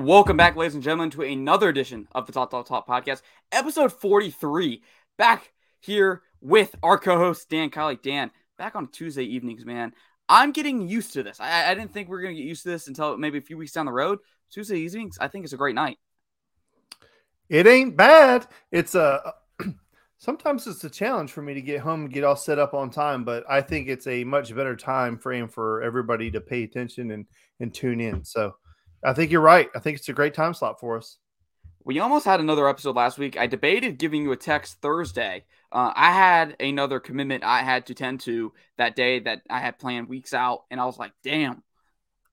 Welcome back, ladies and gentlemen, to another edition of the Top Talk Talk podcast, episode 43. Back here with our co host, Dan Kiley. Dan, back on Tuesday evenings, man. I'm getting used to this. I, I didn't think we are going to get used to this until maybe a few weeks down the road. Tuesday evenings, I think it's a great night. It ain't bad. It's a sometimes it's a challenge for me to get home and get all set up on time, but I think it's a much better time frame for everybody to pay attention and and tune in. So I think you're right. I think it's a great time slot for us. We almost had another episode last week. I debated giving you a text Thursday. Uh, I had another commitment I had to tend to that day that I had planned weeks out, and I was like, damn,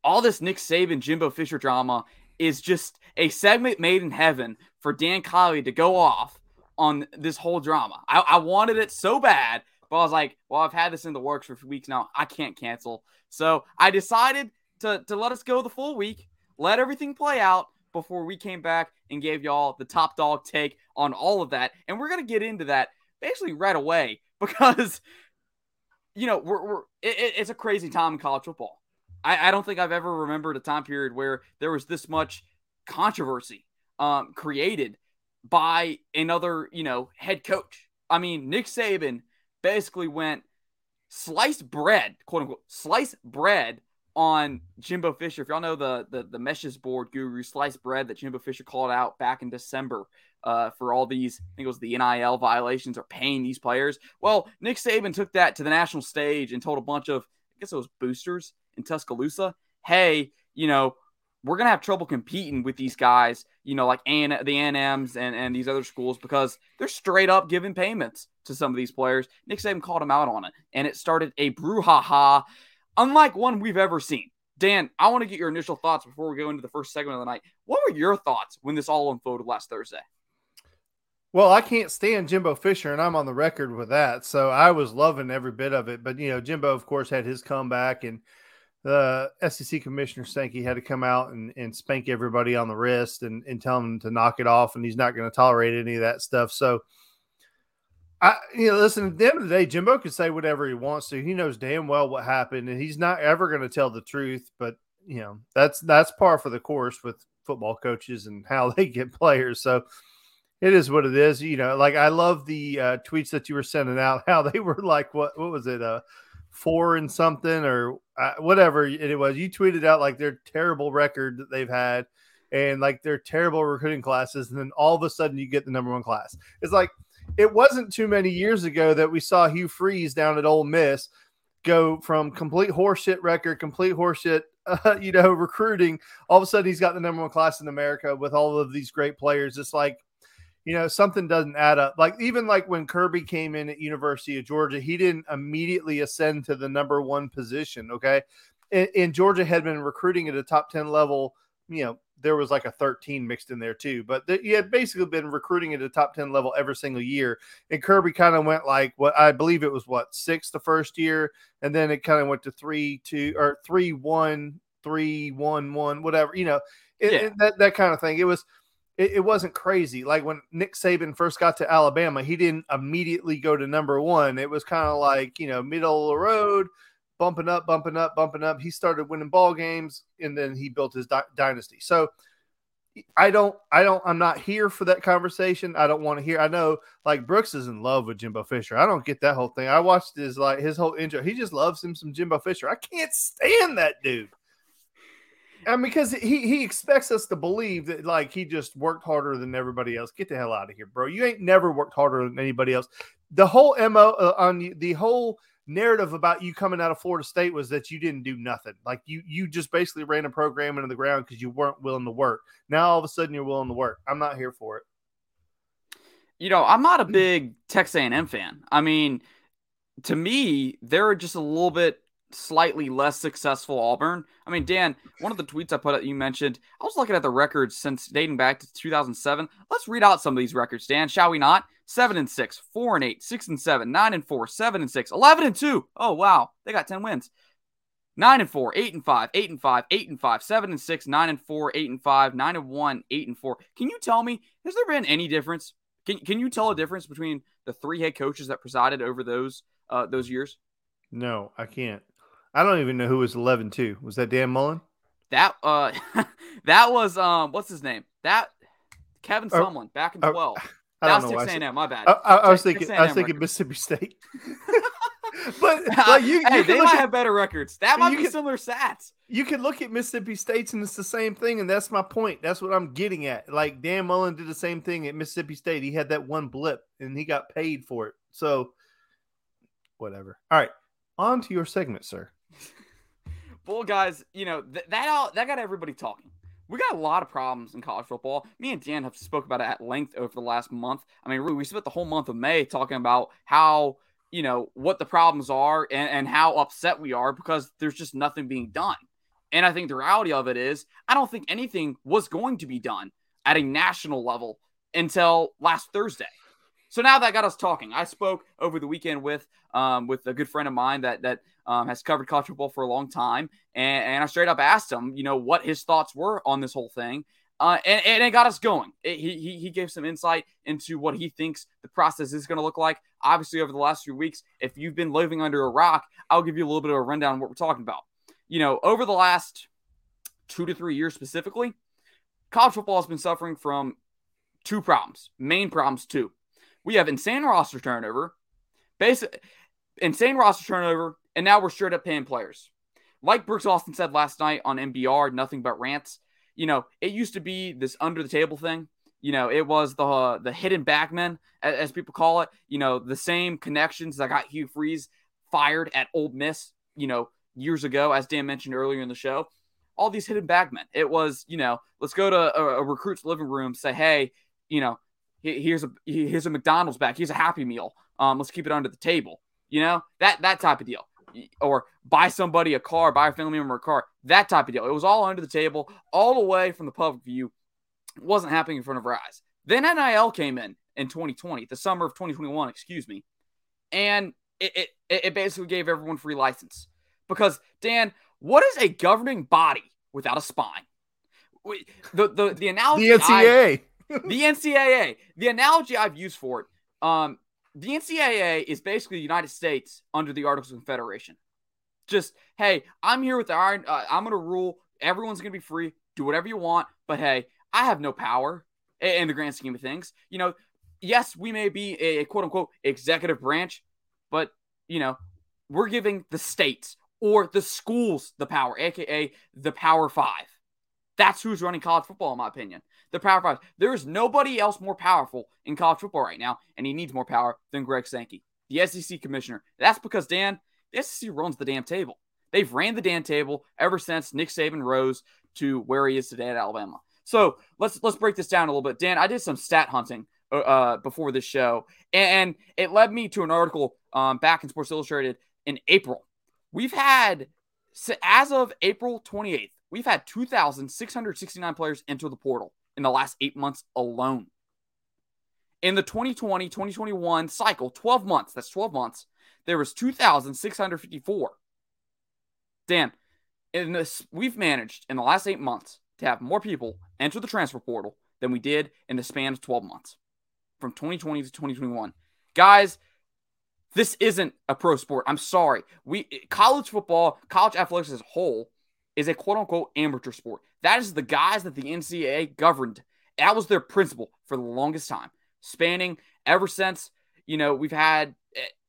all this Nick Saban, Jimbo Fisher drama is just a segment made in heaven for Dan Kiley to go off on this whole drama. I, I wanted it so bad, but I was like, well, I've had this in the works for weeks now. I can't cancel. So I decided to, to let us go the full week, let everything play out before we came back and gave y'all the top dog take on all of that. And we're going to get into that basically right away because, you know, we're, we're it, it's a crazy time in college football. I, I don't think I've ever remembered a time period where there was this much controversy um, created by another, you know, head coach. I mean, Nick Saban basically went sliced bread, quote unquote, sliced bread on Jimbo Fisher. If y'all know the the, the meshes board guru sliced bread that Jimbo Fisher called out back in December uh, for all these, I think it was the NIL violations or paying these players. Well, Nick Saban took that to the national stage and told a bunch of, I guess it was boosters in Tuscaloosa, hey, you know, we're gonna have trouble competing with these guys, you know, like and the A&Ms and and these other schools because they're straight up giving payments to some of these players. Nick Saban called him out on it, and it started a brouhaha, unlike one we've ever seen. Dan, I want to get your initial thoughts before we go into the first segment of the night. What were your thoughts when this all unfolded last Thursday? Well, I can't stand Jimbo Fisher, and I'm on the record with that. So I was loving every bit of it. But you know, Jimbo, of course, had his comeback, and the SEC commissioner Sankey had to come out and, and spank everybody on the wrist and, and tell them to knock it off, and he's not going to tolerate any of that stuff. So, I you know, listen. At the end of the day, Jimbo can say whatever he wants to. He knows damn well what happened, and he's not ever going to tell the truth. But you know, that's that's par for the course with football coaches and how they get players. So. It is what it is, you know. Like I love the uh, tweets that you were sending out. How they were like, what what was it? Uh, four and something or uh, whatever it was. You tweeted out like their terrible record that they've had and like their terrible recruiting classes, and then all of a sudden you get the number one class. It's like it wasn't too many years ago that we saw Hugh Freeze down at Ole Miss go from complete horseshit record, complete horseshit, uh, you know, recruiting. All of a sudden he's got the number one class in America with all of these great players. It's like you know something doesn't add up like even like when kirby came in at university of georgia he didn't immediately ascend to the number one position okay and, and, georgia had been recruiting at a top 10 level you know there was like a 13 mixed in there too but the, he had basically been recruiting at a top 10 level every single year and kirby kind of went like what i believe it was what six the first year and then it kind of went to three two or three one three one one whatever you know it, yeah. that, that kind of thing it was it, it, wasn't crazy. Like when Nick Saban first got to Alabama, he didn't immediately go to number one. It was kind of like, you know, middle of the road, bumping up, bumping up, bumping up. He started winning ball games and then he built his di- dynasty. So I don't, I don't, I'm not here for that conversation. I don't want to hear. I know like Brooks is in love with Jimbo Fisher. I don't get that whole thing. I watched his like his whole intro. He just loves him some Jimbo Fisher. I can't stand that dude. And because he he expects us to believe that like he just worked harder than everybody else. Get the hell out of here, bro. You ain't never worked harder than anybody else. The whole mo uh, on the whole narrative about you coming out of Florida State was that you didn't do nothing. Like you you just basically ran a program into the ground because you weren't willing to work. Now all of a sudden you're willing to work. I'm not here for it. You know, I'm not a hmm. big Texas A&M fan. I mean, to me, they're just a little bit slightly less successful Auburn. I mean, Dan, one of the tweets I put out, you mentioned, I was looking at the records since dating back to 2007. Let's read out some of these records, Dan, shall we not? 7 and 6, 4 and 8, 6 and 7, 9 and 4, 7 and 6, 11 and 2. Oh, wow. They got 10 wins. 9 and 4, 8 and 5, 8 and 5, 8 and 5, 7 and 6, 9 and 4, 8 and 5, 9 and 1, 8 and 4. Can you tell me, has there been any difference? Can, can you tell a difference between the three head coaches that presided over those uh, those years? No, I can't. I don't even know who was 11 2. Was that Dan Mullen? That uh that was um, what's his name? That Kevin Oh, Sumlin back in oh, twelve. I don't was know. Texas A&M. My bad. I, I, I was thinking. I was thinking record. Mississippi State. but like, you, hey, you they might at, have better records. That might be can- similar stats. you can look at Mississippi State's and it's the same thing, and that's my point. That's what I'm getting at. Like Dan Mullen did the same thing at Mississippi State. He had that one blip, and he got paid for it. So, whatever. All right, on to your segment, sir. Well, guys, you know th- that all that got everybody talking. We got a lot of problems in college football. Me and Dan have spoke about it at length over the last month. I mean, really, we spent the whole month of May talking about how you know what the problems are and, and how upset we are because there's just nothing being done. And I think the reality of it is, I don't think anything was going to be done at a national level until last Thursday. So now that got us talking. I spoke over the weekend with um, with a good friend of mine that that um, has covered college football for a long time, and, and I straight up asked him, you know, what his thoughts were on this whole thing, uh, and, and it got us going. It, he, he gave some insight into what he thinks the process is going to look like. Obviously, over the last few weeks, if you've been living under a rock, I'll give you a little bit of a rundown of what we're talking about. You know, over the last two to three years specifically, college football has been suffering from two problems, main problems too. We have insane roster turnover, basic insane roster turnover, and now we're straight up paying players. Like Brooks Austin said last night on NBR, nothing but rants. You know, it used to be this under the table thing. You know, it was the uh, the hidden bagmen, as, as people call it. You know, the same connections that got Hugh Freeze fired at Ole Miss. You know, years ago, as Dan mentioned earlier in the show. All these hidden bagmen. It was, you know, let's go to a, a recruit's living room, say, hey, you know, here's a here's a McDonald's back. Here's a Happy Meal. Um, let's keep it under the table. You know that that type of deal. Or buy somebody a car, buy a family member a car. That type of deal. It was all under the table, all away from the public view. It wasn't happening in front of our eyes. Then NIL came in in 2020, the summer of 2021, excuse me, and it it, it basically gave everyone free license. Because Dan, what is a governing body without a spine? The the the analogy The I- NCAA. The NCAA. The analogy I've used for it, um, the NCAA is basically the United States under the Articles of Confederation. Just hey, I'm here with the iron. Uh, I'm gonna rule. Everyone's gonna be free. Do whatever you want. But hey, I have no power in the grand scheme of things. You know, yes, we may be a, a quote unquote executive branch, but you know, we're giving the states or the schools the power, aka the Power Five. That's who's running college football, in my opinion the Power Five. There is nobody else more powerful in college football right now, and he needs more power than Greg Sankey, the SEC commissioner. That's because Dan, the SEC runs the damn table. They've ran the damn table ever since Nick Saban rose to where he is today at Alabama. So let's let's break this down a little bit. Dan, I did some stat hunting uh, uh, before this show, and it led me to an article um, back in Sports Illustrated in April. We've had, as of April 28th, we've had 2,669 players enter the portal in the last eight months alone. In the 2020 2021 cycle, 12 months, that's 12 months, there was 2,654. Dan, in this, we've managed in the last eight months to have more people enter the transfer portal than we did in the span of 12 months from 2020 to 2021. Guys, this isn't a pro sport. I'm sorry. We college football, college athletics as a whole is a quote unquote amateur sport. That is the guys that the NCAA governed. That was their principle for the longest time, spanning ever since, you know, we've had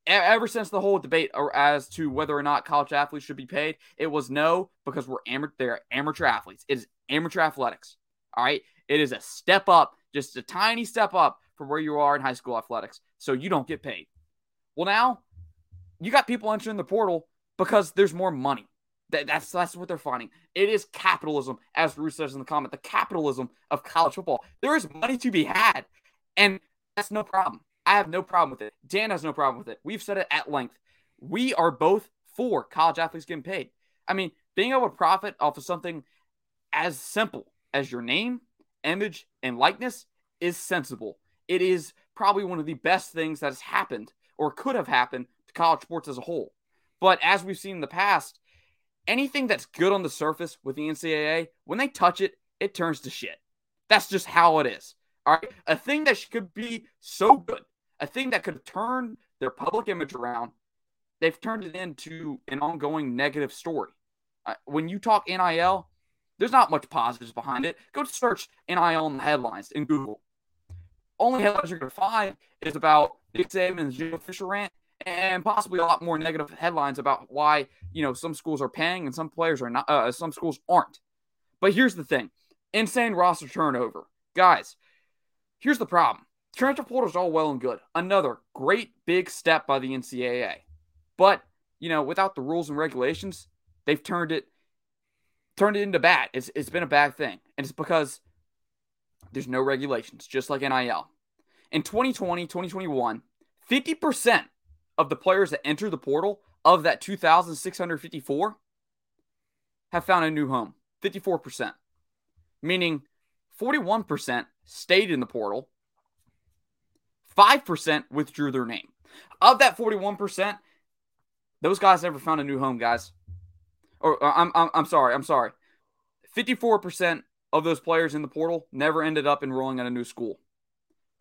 ever since the whole debate as to whether or not college athletes should be paid. It was no because we're amateur they're amateur athletes. It is amateur athletics. All right? It is a step up, just a tiny step up from where you are in high school athletics. So you don't get paid. Well, now you got people entering the portal because there's more money. That, that's that's what they're finding. It is capitalism, as Bruce says in the comment, the capitalism of college football. There is money to be had, and that's no problem. I have no problem with it. Dan has no problem with it. We've said it at length. We are both for college athletes getting paid. I mean, being able to profit off of something as simple as your name, image, and likeness is sensible. It is probably one of the best things that has happened or could have happened to college sports as a whole. But as we've seen in the past, anything that's good on the surface with the NCAA, when they touch it, it turns to shit. That's just how it is. All right. A thing that could be so good, a thing that could turn their public image around, they've turned it into an ongoing negative story. Uh, when you talk NIL, There's not much positives behind it. Go search NIL in the headlines in Google. Only headlines you're going to find is about Nick Saban and Jimbo Fisher rant, and possibly a lot more negative headlines about why you know some schools are paying and some players are not. Uh, some schools aren't. But here's the thing: insane roster turnover, guys. Here's the problem: transfer portal is all well and good. Another great big step by the NCAA, but you know without the rules and regulations, they've turned it turned it into bad. It's, it's been a bad thing. And it's because there's no regulations, just like NIL. In 2020, 2021, 50% of the players that entered the portal of that 2,654 have found a new home. 54%. Meaning 41% stayed in the portal, 5% withdrew their name. Of that 41%, those guys never found a new home, guys or uh, I'm, I'm, I'm sorry, I'm sorry. 54% of those players in the portal never ended up enrolling at a new school.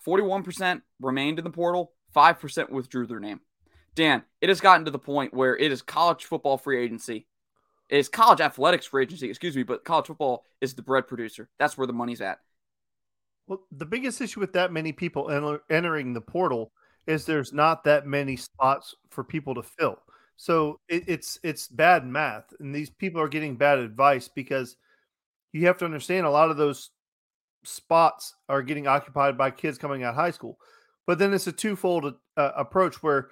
41% remained in the portal, 5% withdrew their name. Dan, it has gotten to the point where it is college football free agency. It is college athletics free agency, excuse me, but college football is the bread producer. That's where the money's at. Well, the biggest issue with that many people enter- entering the portal is there's not that many spots for people to fill. So it, it's it's bad math, and these people are getting bad advice because you have to understand a lot of those spots are getting occupied by kids coming out of high school. But then it's a twofold uh, approach where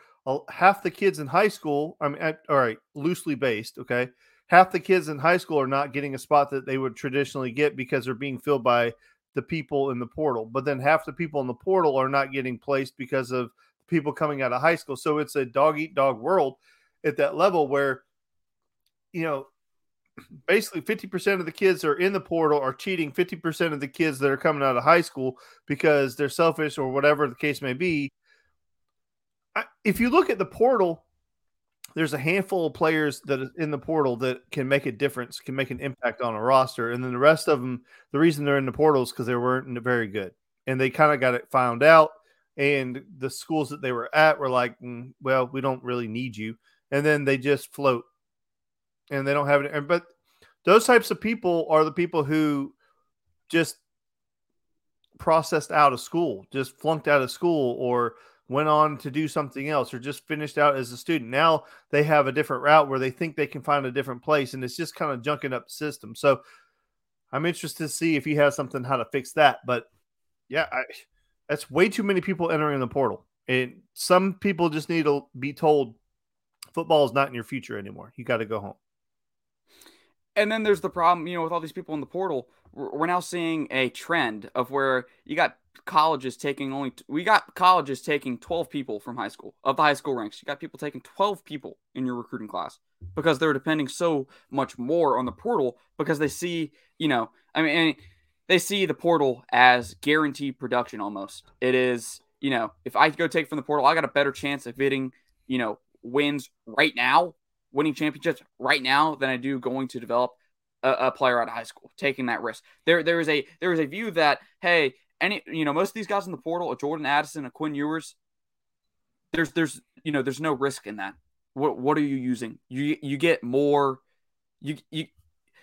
half the kids in high school, I mean, all right, loosely based, okay, half the kids in high school are not getting a spot that they would traditionally get because they're being filled by the people in the portal. But then half the people in the portal are not getting placed because of people coming out of high school. So it's a dog eat dog world at that level where, you know, basically 50% of the kids that are in the portal are cheating 50% of the kids that are coming out of high school because they're selfish or whatever the case may be. If you look at the portal, there's a handful of players that is in the portal that can make a difference, can make an impact on a roster. And then the rest of them, the reason they're in the portal is because they weren't very good. And they kind of got it found out. And the schools that they were at were like, mm, well, we don't really need you and then they just float and they don't have it. But those types of people are the people who just processed out of school, just flunked out of school, or went on to do something else, or just finished out as a student. Now they have a different route where they think they can find a different place, and it's just kind of junking up the system. So I'm interested to see if he has something how to fix that. But yeah, I, that's way too many people entering the portal. And some people just need to be told football is not in your future anymore. You got to go home. And then there's the problem, you know, with all these people in the portal, we're now seeing a trend of where you got colleges taking only we got colleges taking 12 people from high school of the high school ranks. You got people taking 12 people in your recruiting class because they're depending so much more on the portal because they see, you know, I mean they see the portal as guaranteed production almost. It is, you know, if I go take from the portal, I got a better chance of hitting, you know, wins right now, winning championships right now, than I do going to develop a player out of high school, taking that risk. There, there is a there is a view that hey, any you know most of these guys in the portal, a Jordan Addison, a Quinn Ewers, there's there's you know there's no risk in that. What what are you using? You you get more, you you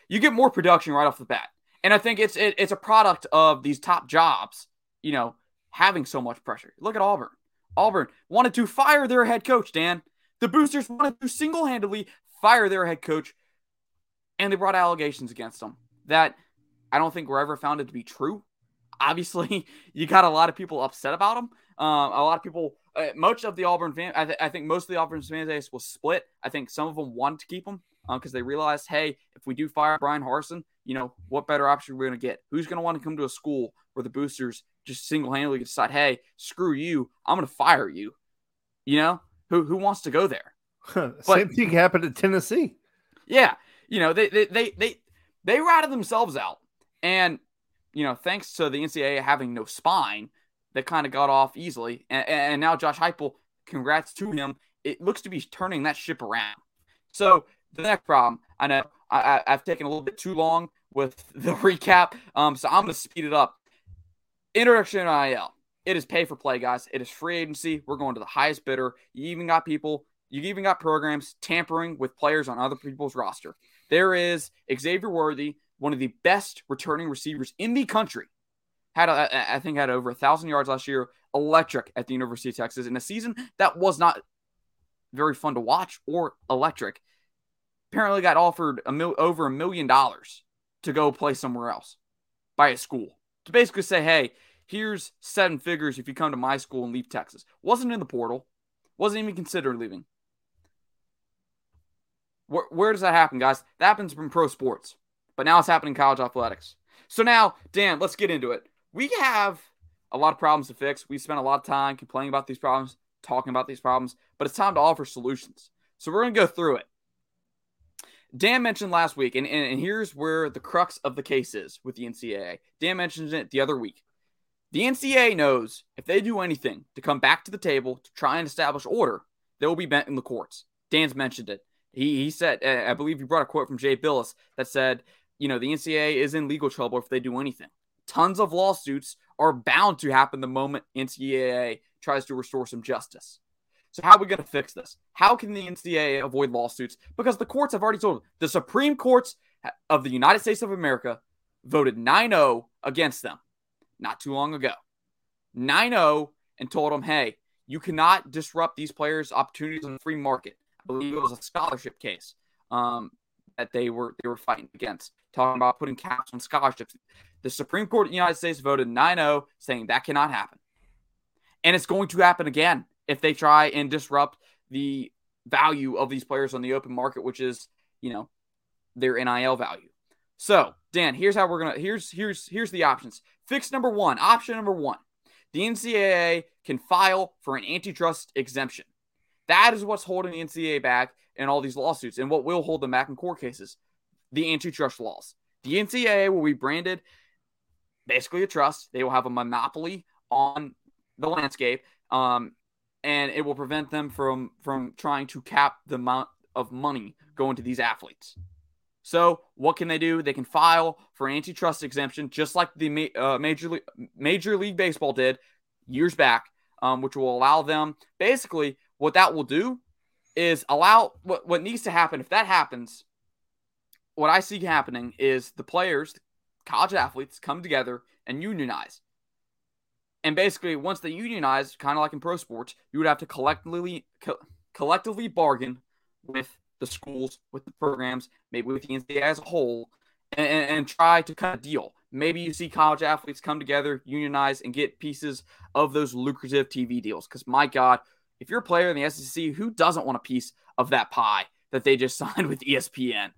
you get more production right off the bat, and I think it's it, it's a product of these top jobs. You know, having so much pressure. Look at Auburn. Auburn wanted to fire their head coach, Dan. The Boosters wanted to single handedly fire their head coach, and they brought allegations against them that I don't think were ever founded to be true. Obviously, you got a lot of people upset about them. Um, a lot of people, uh, much of the Auburn fan, I, th- I, think most of the Auburn fan base was split. I think some of them wanted to keep him because uh, they realized, hey, if we do fire Bryan Harsin, you know, what better option we're we going to get? Who's going to want to come to a school where the boosters just single handedly decide, hey, screw you, I'm going to fire you? You know, who who wants to go there? but, Same thing happened at Tennessee. Yeah, you know they they they they, they ratted themselves out, and you know thanks to the NCAA having no spine, they kind of got off easily, and, and now Josh Heupel, congrats to him. It looks to be turning that ship around. So the next problem, I know I, have taken a little bit too long with the recap, um, so I'm gonna speed it up. Introduction to IL. It is pay for play, guys. It is free agency. We're going to the highest bidder. You even got people, you even got programs tampering with players on other people's roster. There is Xavier Worthy one of the best returning receivers in the country. Had a, I think had over a thousand yards last year. Electric at the University of Texas in a season that was not very fun to watch or electric. Apparently, got offered a mil, over a million dollars to go play somewhere else by a school to basically say, "Hey, here's seven figures if you come to my school and leave Texas." Wasn't in the portal. Wasn't even considered leaving. Where, where does that happen, guys? That happens in pro sports, but now it's happening in college athletics. So now, Dan, let's get into it. We have a lot of problems to fix. We spent a lot of time complaining about these problems, talking about these problems, but it's time to offer solutions. So we're going to go through it. Dan mentioned last week, and, and, and, here's where the crux of the case is with the NCAA. Dan mentioned it the other week. The NCAA knows if they do anything to come back to the table to try and establish order, they will be bent in the courts. Dan's mentioned it. He, he said, I believe he brought a quote from Jay Bilas that said, you know, the NCAA is in legal trouble if they do anything. Tons of lawsuits are bound to happen the moment NCAA tries to restore some justice. So how are we going to fix this? How can the NCAA avoid lawsuits? Because the courts have already told them. The Supreme Courts of the United States of America voted 9-0 against them not too long ago. 9-0 and told them, hey, you cannot disrupt these players' opportunities in the free market. I believe it was a scholarship case um, that they were they were fighting against, talking about putting caps on scholarships. The Supreme Court of the United States voted 9-0 saying that cannot happen. And it's going to happen again if they try and disrupt the value of these players on the open market, which is, you know, their NIL value. So, Dan, here's how we're gonna here's here's here's the options. Fix number one, option number one. The NCAA can file for an antitrust exemption. That is what's holding the NCAA back in all these lawsuits and what will hold them back in court cases. The antitrust laws. The NCAA will be branded basically a trust. They will have a monopoly on the landscape. Um, and it will prevent them from from trying to cap the amount of money going to these athletes. So what can they do? They can file for antitrust exemption, just like the uh, major league, major league baseball did years back, um, which will allow them. Basically, what that will do is allow what what needs to happen. If that happens, what I see happening is the players, college athletes, come together and unionize. And basically, once they unionize, kind of like in pro sports, you would have to collectively co- collectively bargain with the schools, with the programs, maybe with the NCAA as a whole, and, and try to cut a deal. Maybe you see college athletes come together, unionize, and get pieces of those lucrative TV deals. Because my God, if you're a player in the SEC, who doesn't want a piece of that pie that they just signed with ESPN?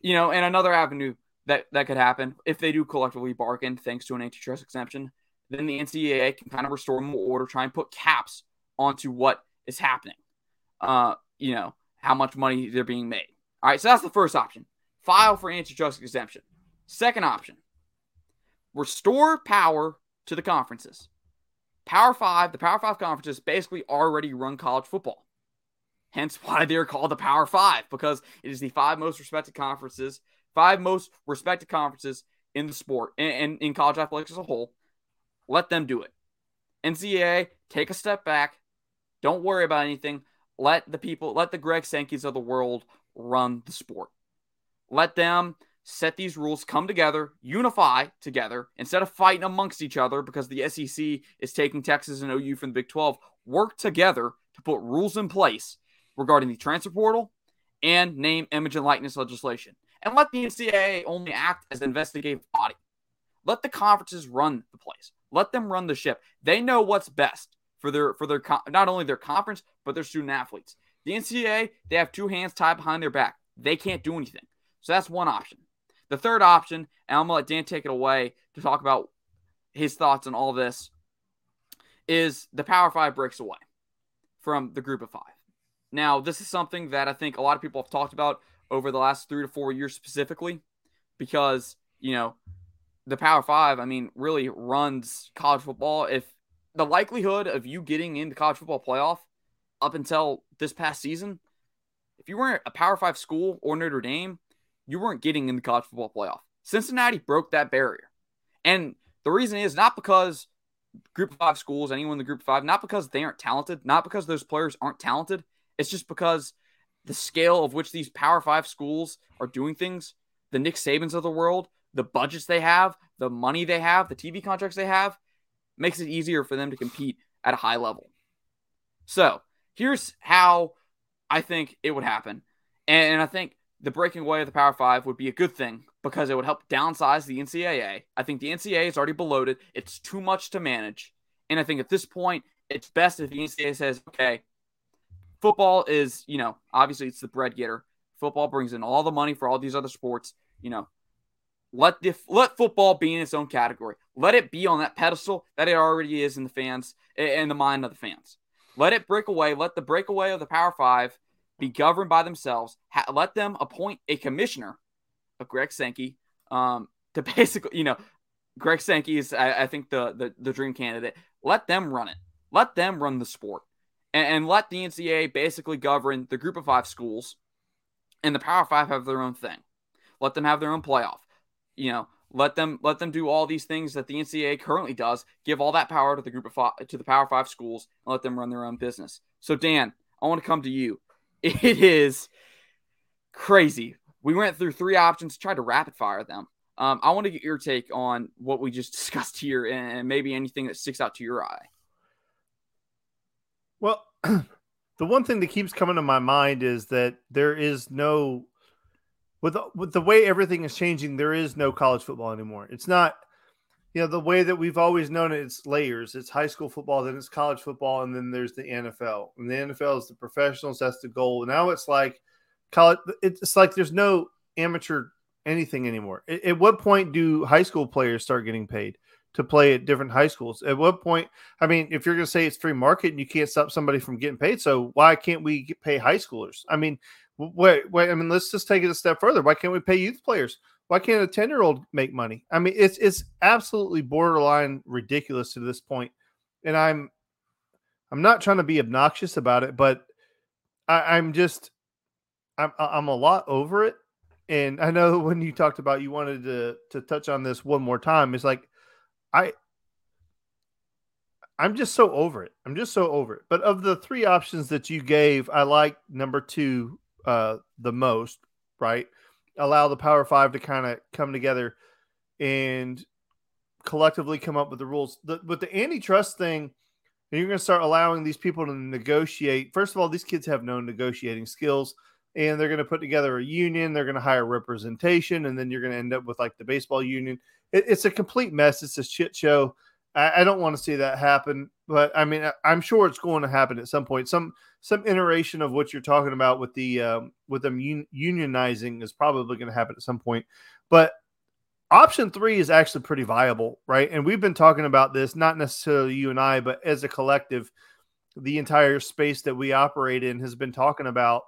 You know, and another avenue that that could happen if they do collectively bargain, thanks to an antitrust exemption, then the NCAA can kind of restore more order, try and put caps onto what is happening. Uh, you know, how much money they're being made. All right, so that's the first option. File for antitrust exemption. Second option, restore power to the conferences. Power Five, the Power Five conferences basically already run college football. Hence why they're called the Power Five, because it is the five most respected conferences, five most respected conferences in the sport and in college athletics as a whole. Let them do it. NCAA, take a step back. Don't worry about anything. Let the people, let the Greg Sankeys of the world run the sport. Let them set these rules, come together, unify together instead of fighting amongst each other because the SEC is taking Texas and OU from the Big 12. Work together to put rules in place regarding the transfer portal and name, image, and likeness legislation. And let the NCAA only act as an investigative body. Let the conferences run the place. Let them run the ship. They know what's best for their for their not only their conference but their student athletes. The NCAA they have two hands tied behind their back. They can't do anything. So that's one option. The third option, and I'm gonna let Dan take it away to talk about his thoughts on all this, is the Power Five breaks away from the Group of Five. Now, this is something that I think a lot of people have talked about over the last three to four years specifically, because you know the Power Five, I mean, really runs college football. If the likelihood of you getting into college football playoff up until this past season, if you weren't a Power Five school or Notre Dame, you weren't getting in the college football playoff. Cincinnati broke that barrier. And the reason is not because group five schools, anyone in the group five, not because they aren't talented, not because those players aren't talented. It's just because the scale of which these power five schools are doing things the Nick Sabans of the world, the budgets they have, the money they have, the TV contracts they have, makes it easier for them to compete at a high level. So here's how I think it would happen. And I think the breaking away of the Power Five would be a good thing because it would help downsize the NCAA. I think the NCAA is already bloated. It's too much to manage. And I think at this point, it's best if the NCAA says, okay, football is, you know, obviously it's the bread getter. Football brings in all the money for all these other sports. You know, let the, let football be in its own category. Let it be on that pedestal that it already is in the fans in the mind of the fans. Let it break away. Let the breakaway of the Power Five be governed by themselves. Ha- let them appoint a commissioner, of Greg Sankey, um, to basically, you know, Greg Sankey is, I, I think, the, the the dream candidate. Let them run it. Let them run the sport, and, and let the NCAA basically govern the Group of Five schools, and the Power Five have their own thing. Let them have their own playoff. You know, let them let them do all these things that the NCAA currently does. Give all that power to the Group of five, to the Power Five schools, and let them run their own business. So, Dan, I want to come to you. It is crazy. We went through three options, tried to rapid fire them. Um, I want to get your take on what we just discussed here and maybe anything that sticks out to your eye. Well, the one thing that keeps coming to my mind is that there is no with the, with the way everything is changing, there is no college football anymore. It's not you know the way that we've always known it, it's layers. It's high school football, then it's college football, and then there's the NFL. And the NFL is the professionals. That's the goal. Now it's like college. It's like there's no amateur anything anymore. At what point do high school players start getting paid to play at different high schools? At what point? I mean, if you're going to say it's free market and you can't stop somebody from getting paid, so why can't we pay high schoolers? I mean, wait, wait. I mean, let's just take it a step further. Why can't we pay youth players? Why can't a 10 year old make money? I mean, it's it's absolutely borderline ridiculous to this point. And I'm I'm not trying to be obnoxious about it, but I, I'm just I'm I'm a lot over it. And I know when you talked about you wanted to to touch on this one more time, it's like I I'm just so over it. I'm just so over it. But of the three options that you gave, I like number two uh, the most, right? allow the Power Five to kind of come together and collectively come up with the rules. The, with the antitrust thing, you're going to start allowing these people to negotiate. First of all, these kids have no negotiating skills, and they're going to put together a union. They're going to hire representation, and then you're going to end up with like the baseball union. It, it's a complete mess. It's a shit show. I, I don't want to see that happen, but I mean, I, I'm sure it's going to happen at some point. Some some iteration of what you're talking about with the um, with them un- unionizing is probably going to happen at some point. But option three is actually pretty viable, right? And we've been talking about this, not necessarily you and I, but as a collective, the entire space that we operate in has been talking about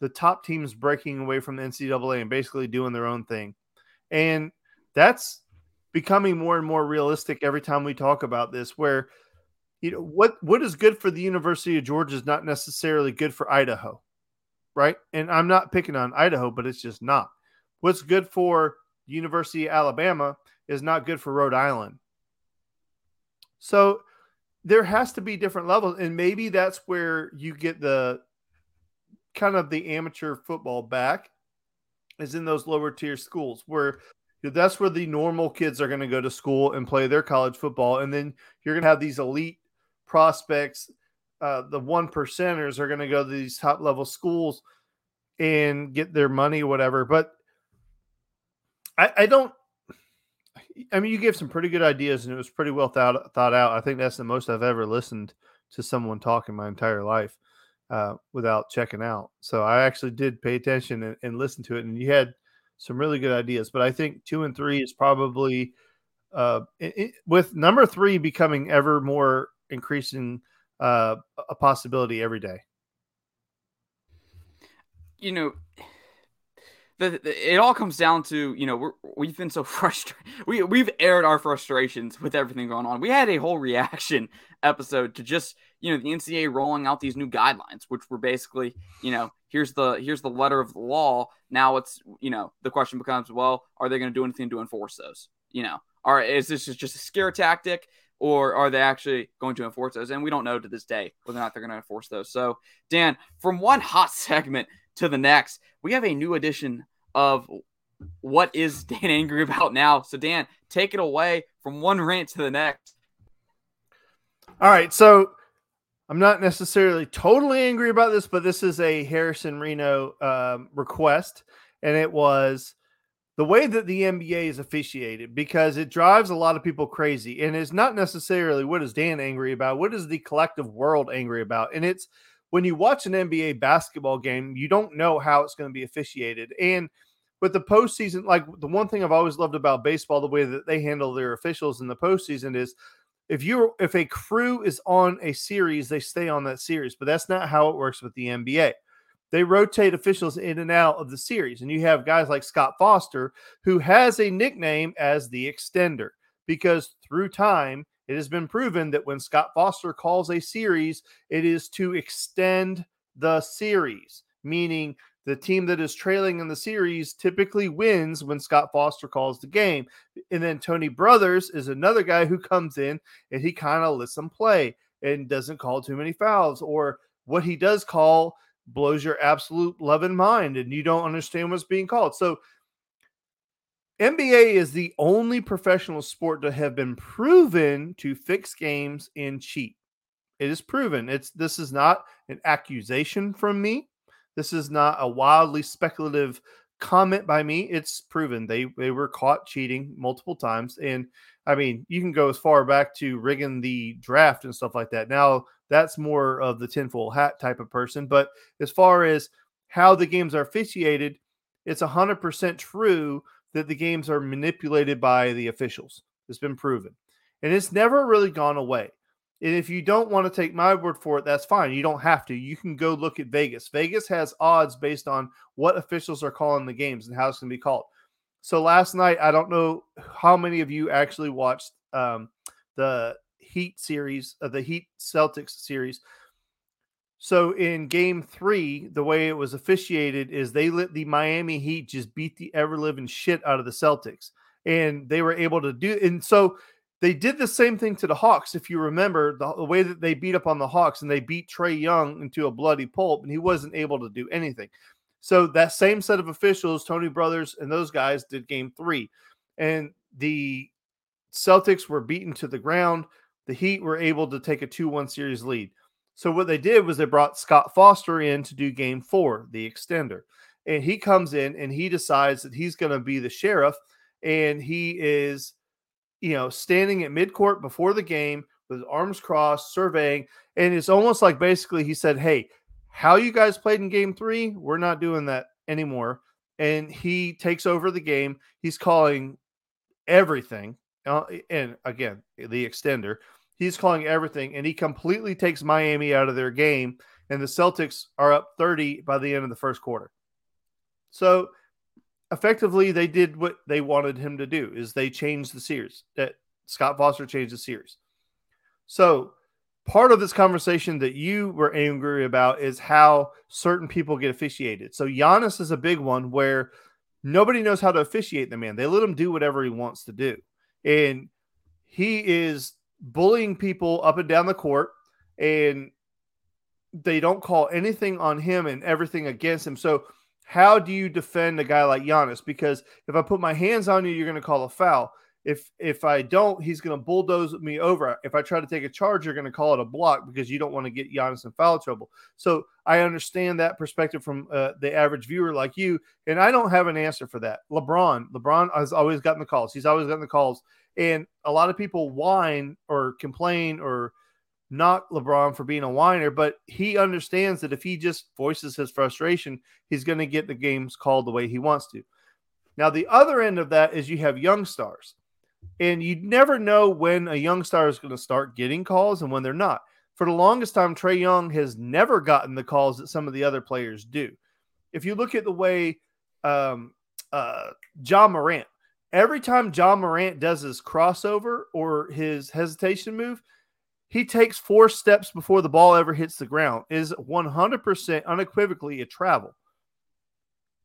the top teams breaking away from the NCAA and basically doing their own thing. And that's becoming more and more realistic every time we talk about this, where you know what what is good for the University of Georgia is not necessarily good for Idaho, right? And I'm not picking on Idaho, but it's just not. What's good for University of Alabama is not good for Rhode Island. So there has to be different levels, and maybe that's where you get the kind of the amateur football back is in those lower tier schools where that's where the normal kids are going to go to school and play their college football. And then you're going to have these elite prospects. Uh, the one percenters are going to go to these top level schools and get their money, whatever. But I, I don't. I mean, you gave some pretty good ideas, and it was pretty well thought thought out. I think that's the most I've ever listened to someone talk in my entire life uh, without checking out. So I actually did pay attention and, and listen to it, and you had some really good ideas. But I think two and three is probably uh, it, with number three becoming ever more increasing uh, a possibility every day. You know, the, the, it all comes down to you know we have been so frustrated. We we've aired our frustrations with everything going on. We had a whole reaction episode to just you know the NCAA rolling out these new guidelines, which were basically you know here's the here's the letter of the law. Now it's you know the question becomes well are they going to do anything to enforce those? You know, are is this just a scare tactic? Or are they actually going to enforce those? And we don't know to this day whether or not they're going to enforce those. So, Dan, from one hot segment to the next, we have a new edition of what is Dan angry about now? So, Dan, take it away from one rant to the next. All right. So, I'm not necessarily totally angry about this, but this is a Harrison Reno um, request, and it was the way that the NBA is officiated because it drives a lot of people crazy, and it's not necessarily what is Dan angry about, what is the collective world angry about, and it's when you watch an NBA basketball game, you don't know how it's going to be officiated, and with the postseason, like the one thing I've always loved about baseball, the way that they handle their officials in the postseason is if you're if a crew is on a series, they stay on that series. But that's not how it works with the NBA. They rotate officials in and out of the series, and you have guys like Scott Foster, who has a nickname as the extender, because through time it has been proven that when Scott Foster calls a series, it is to extend the series, meaning the team that is trailing in the series typically wins when Scott Foster calls the game. And then Tony Brothers is another guy who comes in and he kind of lets them play and doesn't call too many fouls. Or what he does call blows your absolute love and mind and you don't understand what's being called. So NBA is the only professional sport to have been proven to fix games and cheat. It is proven. It's this is not an accusation from me. This is not a wildly speculative comment by me. It's proven they they were caught cheating multiple times, and I mean you can go as far back to rigging the draft and stuff like that. Now that's more of the tinfoil hat type of person, but as far as how the games are officiated, it's hundred percent true that the games are manipulated by the officials. It's been proven, and it's never really gone away. And if you don't want to take my word for it, that's fine. You don't have to. You can go look at Vegas. Vegas has odds based on what officials are calling the games and how it's going to be called. So last night, I don't know how many of you actually watched um, the Heat series, uh, the Heat Celtics series. So in game three, the way it was officiated is they let the Miami Heat just beat the ever living shit out of the Celtics. And they were able to do and so they did the same thing to the Hawks, if you remember the, the, way that they beat up on the Hawks and they beat Trae Young into a bloody pulp, and he wasn't able to do anything. So that same set of officials, Tony Brothers and those guys, did game three. And the Celtics were beaten to the ground. The Heat were able to take a 2 1 series lead. So what they did was they brought Scott Foster in to do game four, the extender. And he comes in and he decides that he's going to be the sheriff and he is you know, standing at midcourt before the game with his arms crossed, surveying. And it's almost like basically he said, Hey, how you guys played in game three, we're not doing that anymore. And he takes over the game. He's calling everything. Uh, and again, the extender, he's calling everything. And he completely takes Miami out of their game. And the Celtics are up 30 by the end of the first quarter. So effectively they did what they wanted him to do is they changed the series that Scott Foster changed the series. So part of this conversation that you were angry about is how certain people get officiated. So Giannis is a big one where nobody knows how to officiate the man. They let him do whatever he wants to do. And he is bullying people up and down the court and they don't call anything on him and everything against him. So how do you defend a guy like Giannis? Because if I put my hands on you, you're going to call a foul. If if I don't, he's going to bulldoze me over. If I try to take a charge, you're going to call it a block because you don't want to get Giannis in foul trouble. So I understand that perspective from uh, the average viewer like you, and I don't have an answer for that. LeBron, LeBron has always gotten the calls. He's always gotten the calls, and a lot of people whine or complain or knock LeBron for being a whiner, but he understands that if he just voices his frustration, he's going to get the games called the way he wants to. Now, the other end of that is you have young stars, and you never know when a young star is going to start getting calls and when they're not. For the longest time, Trae Young has never gotten the calls that some of the other players do. If you look at the way um, uh, Ja Morant, every time Ja Morant does his crossover or his hesitation move, he takes four steps before the ball ever hits the ground. Is 100% unequivocally a travel.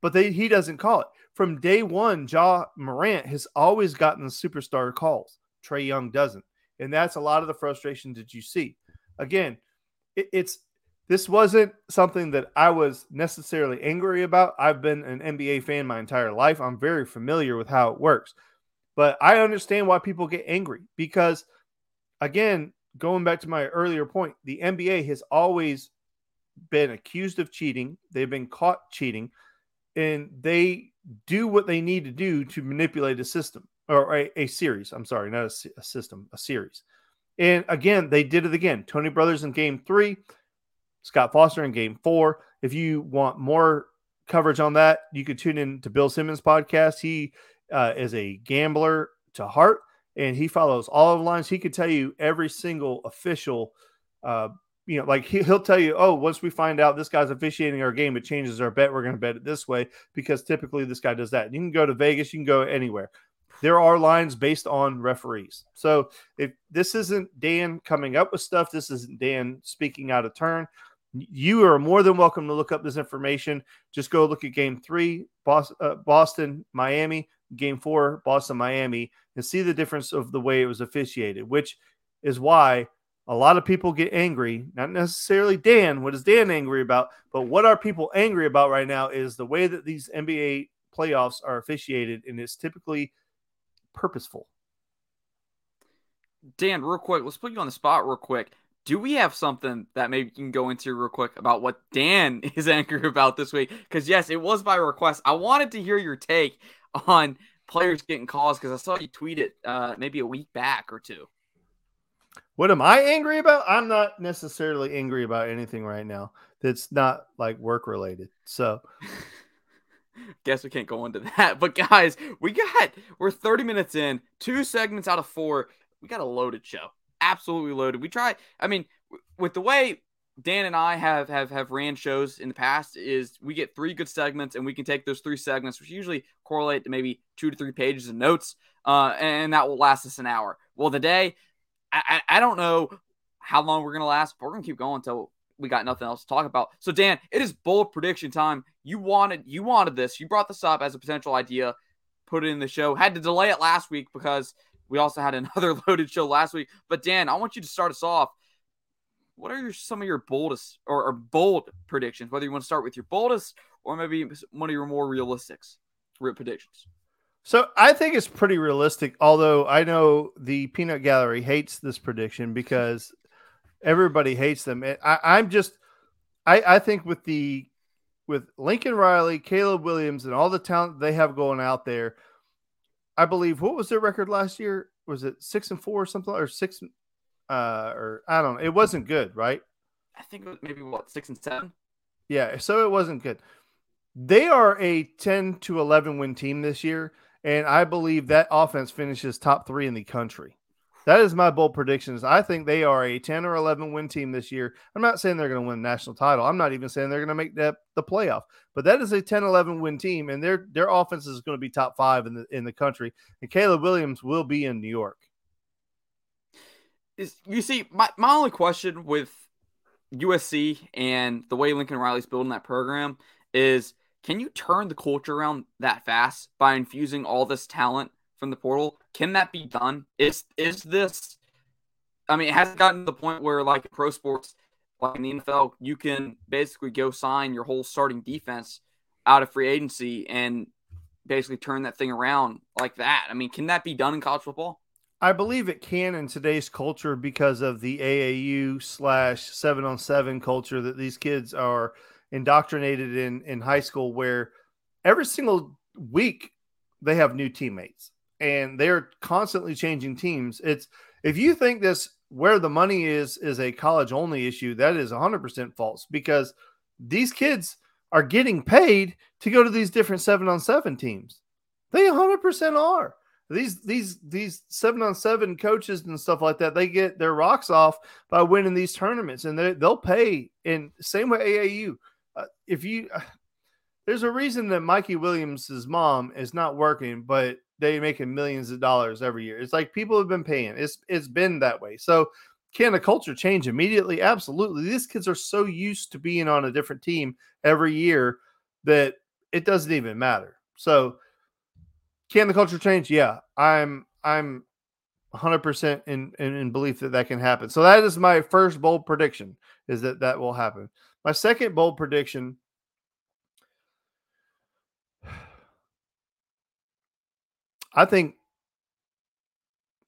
But they, he doesn't call it. From day one, Ja Morant has always gotten the superstar calls. Trae Young doesn't. And that's a lot of the frustration that you see. Again, it, it's this wasn't something that I was necessarily angry about. I've been an NBA fan my entire life. I'm very familiar with how it works. But I understand why people get angry because, again, going back to my earlier point, the NBA has always been accused of cheating. They've been caught cheating, and they do what they need to do to manipulate a system or a, a series. I'm sorry, not a, a system, a series. And again, they did it again. Tony Brothers in game three, Scott Foster in game four. If you want more coverage on that, you could tune in to Bill Simmons' podcast. He uh, is a gambler to heart and he follows all of the lines. He could tell you every single official, uh, you know, like he, he'll tell you, oh, once we find out this guy's officiating our game, it changes our bet. We're going to bet it this way because typically this guy does that. You can go to Vegas, you can go anywhere. There are lines based on referees. So if this isn't Dan coming up with stuff, this isn't Dan speaking out of turn. You are more than welcome to look up this information. Just go look at game three, Boston, uh, Boston Miami game four, Boston, Miami, and see the difference of the way it was officiated, which is why a lot of people get angry. Not necessarily Dan. What is Dan angry about? But what are people angry about right now is the way that these NBA playoffs are officiated, and it's typically purposeful. Dan, real quick, let's put you on the spot real quick. Do we have something that maybe you can go into real quick about what Dan is angry about this week? Because yes, it was by request. I wanted to hear your take on players getting calls because I saw you tweet it uh, maybe a week back or two. What am I angry about? I'm not necessarily angry about anything right now that's not like work related. So guess we can't go into that. But guys, we got we're 30 minutes in, two segments out of four. We got a loaded show. Absolutely loaded. We try, I mean, with the way Dan and I have have have ran shows in the past is we get three good segments and we can take those three segments, which usually correlate to maybe two to three pages of notes, uh, and that will last us an hour. Well, the day, I, I, I don't know how long we're gonna last, but we're gonna keep going until we got nothing else to talk about. So Dan, it is bold prediction time. You wanted you wanted this. You brought this up as a potential idea, put it in the show. Had to delay it last week because we also had another loaded show last week. But Dan, I want you to start us off what are your, some of your boldest or, or, bold predictions? Whether you want to start with your boldest or maybe one of your more realistics predictions. So I think it's pretty realistic. Although I know the peanut gallery hates this prediction because everybody hates them. I, I'm just, I, I think with the with Lincoln Riley, Caleb Williams, and all the talent they have going out there, I believe what was their record last year? Was it six and four or something, or six uh, or I don't know. It wasn't good, right? I think it was maybe what six and seven. Yeah, so it wasn't good. They are a ten to eleven win team this year, and I believe that offense finishes top three in the country. That is my bold predictions. I think they are a 10 or 11 win team this year. I'm not saying they're going to win national title. I'm not even saying they're going to make the, the playoff. But that is a 10 11 win team and their their offense is going to be top 5 in the in the country. And Caleb Williams will be in New York is you see my, my only question with USC and the way Lincoln Riley's building that program is can you turn the culture around that fast by infusing all this talent from the portal? Can that be done? Is is this I mean, it hasn't gotten to the point where like pro sports, like in the NFL, you can basically go sign your whole starting defense out of free agency and basically turn that thing around like that. I mean, can that be done in college football? I believe it can in today's culture because of the AAU slash seven on seven culture that these kids are indoctrinated in in high school, where every single week they have new teammates and they're constantly changing teams. It's if you think this where the money is is a college only issue, that is 100% false because these kids are getting paid to go to these different seven on seven teams. They 100% are these these these seven on seven coaches and stuff like that they get their rocks off by winning these tournaments and they, they'll pay in same way aau uh, if you uh, there's a reason that mikey williams's mom is not working but they making millions of dollars every year it's like people have been paying it's it's been that way so can the culture change immediately absolutely these kids are so used to being on a different team every year that it doesn't even matter so can the culture change? Yeah, I'm I'm 100% in, in, in belief that that can happen. So that is my first bold prediction is that that will happen. My second bold prediction I think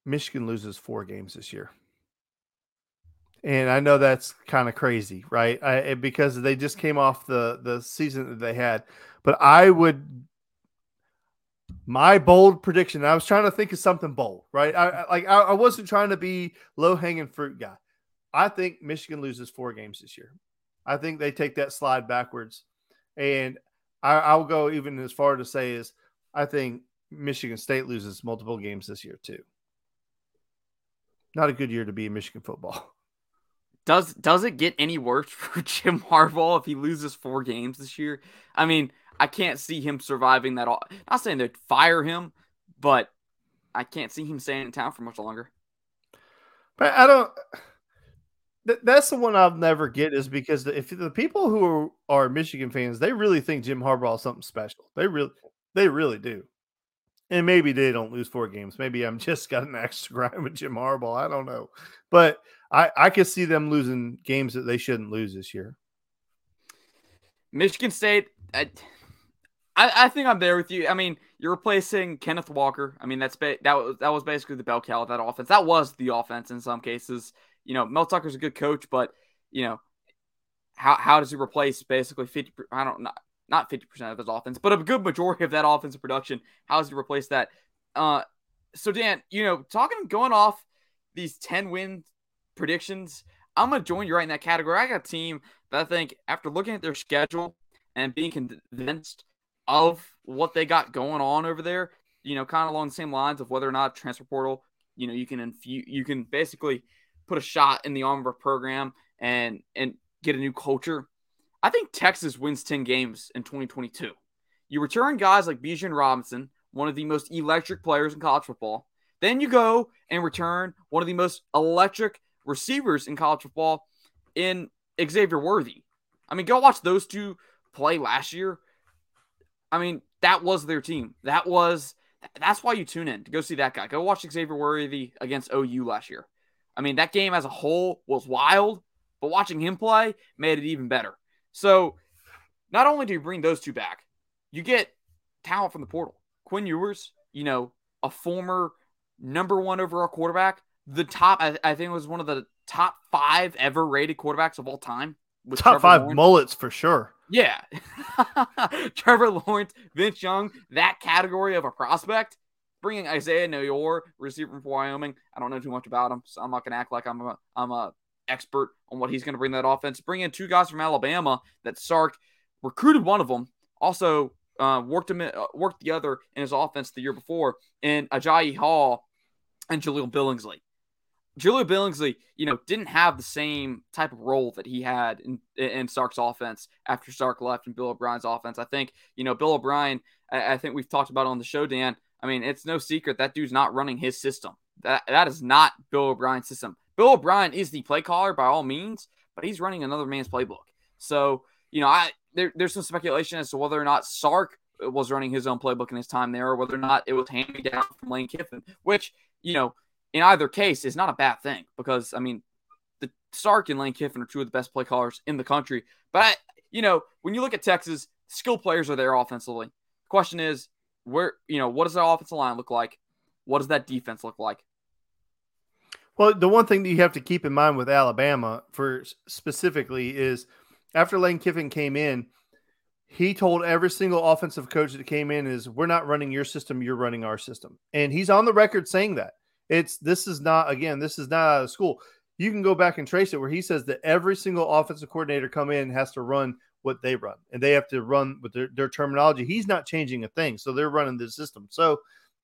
Michigan loses four games this year. And I know that's kind of crazy, right? I, eh, because they just came off the the season that they had. But I would my bold prediction. I was trying to think of something bold, right? I, I like I, I wasn't trying to be low hanging fruit guy. I think Michigan loses four games this year. I think they take that slide backwards, and I, I'll go even as far to say is I think Michigan State loses multiple games this year too. Not a good year to be in Michigan football. Does does it get any worse for Jim Harbaugh if he loses four games this year? I mean, I can't see him surviving that. All not saying they'd fire him, but I can't see him staying in town for much longer. But I don't. that's the one I'll never get is because if the people who are, are Michigan fans, they really think Jim Harbaugh is something special. They really, they really do. And maybe they don't lose four games. Maybe I'm just got an extra grind with Jim Harbaugh. I don't know, but I I could see them losing games that they shouldn't lose this year. Michigan State. I, I, think I'm there with you. I mean, you're replacing Kenneth Walker. I mean, that's ba- that was that was basically the bell cow of that offense. That was the offense in some cases. You know, Mel Tucker's a good coach, but you know, how how does he replace basically fifty? I don't not not fifty percent of his offense, but a good majority of that offensive production. How he replace that? Uh, so Dan, you know, talking going off these ten win predictions, I'm gonna join you right in that category. I got a team that I think after looking at their schedule and being convinced of what they got going on over there. You know, kind of along the same lines of whether or not transfer portal. You know, you can infuse, you can basically put a shot in the arm of a program and and get a new culture. I think Texas wins 10 games in 2022. You return guys like Bijan Robinson, one of the most electric players in college football. Then you go and return one of the most electric receivers in college football in Xavier Worthy. I mean, go watch those two play last year. I mean, that was their team. That was that's why you tune in to go see that guy. Go watch Xavier Worthy against OU last year. I mean, that game as a whole was wild, but watching him play made it even better. So, not only do you bring those two back, you get talent from the portal. Quinn Ewers, you know, a former number one overall quarterback, the top, I, I think was one of the top five ever rated quarterbacks of all time. Top Trevor five Lawrence. mullets for sure. Yeah. Trevor Lawrence, Vince Young, that category of a prospect. Bringing Isaiah Neyor, receiver from Wyoming. I don't know too much about him, so I'm not going to act like I'm a, I'm a expert on what he's going to bring that offense. Bring in two guys from Alabama that Sark recruited one of them, also uh, worked him uh, worked the other in his offense the year before, and Agiye Hall and Jahleel Billingsley. Julio Billingsley, you know, didn't have the same type of role that he had in, in Sark's offense after Sark left and Bill O'Brien's offense. I think, you know, Bill O'Brien, I, I think we've talked about on the show, Dan. I mean, it's no secret that dude's not running his system. That that is not Bill O'Brien's system. Bill O'Brien is the play caller by all means, but he's running another man's playbook. So, you know, I there, there's some speculation as to whether or not Sark was running his own playbook in his time there, or whether or not it was handed down from Lane Kiffin, which, you know, in either case is not a bad thing because I mean, the Sark and Lane Kiffin are two of the best play callers in the country. But I, you know, when you look at Texas, skill players are there offensively. The question is, where you know, what does that offensive line look like? What does that defense look like? Well, the one thing that you have to keep in mind with Alabama for specifically is after Lane Kiffin came in, he told every single offensive coach that came in is we're not running your system, you're running our system. And he's on the record saying that. It's this is not again, this is not out of school. You can go back and trace it where he says that every single offensive coordinator come in has to run what they run and they have to run with their, their terminology. He's not changing a thing. So they're running the system. So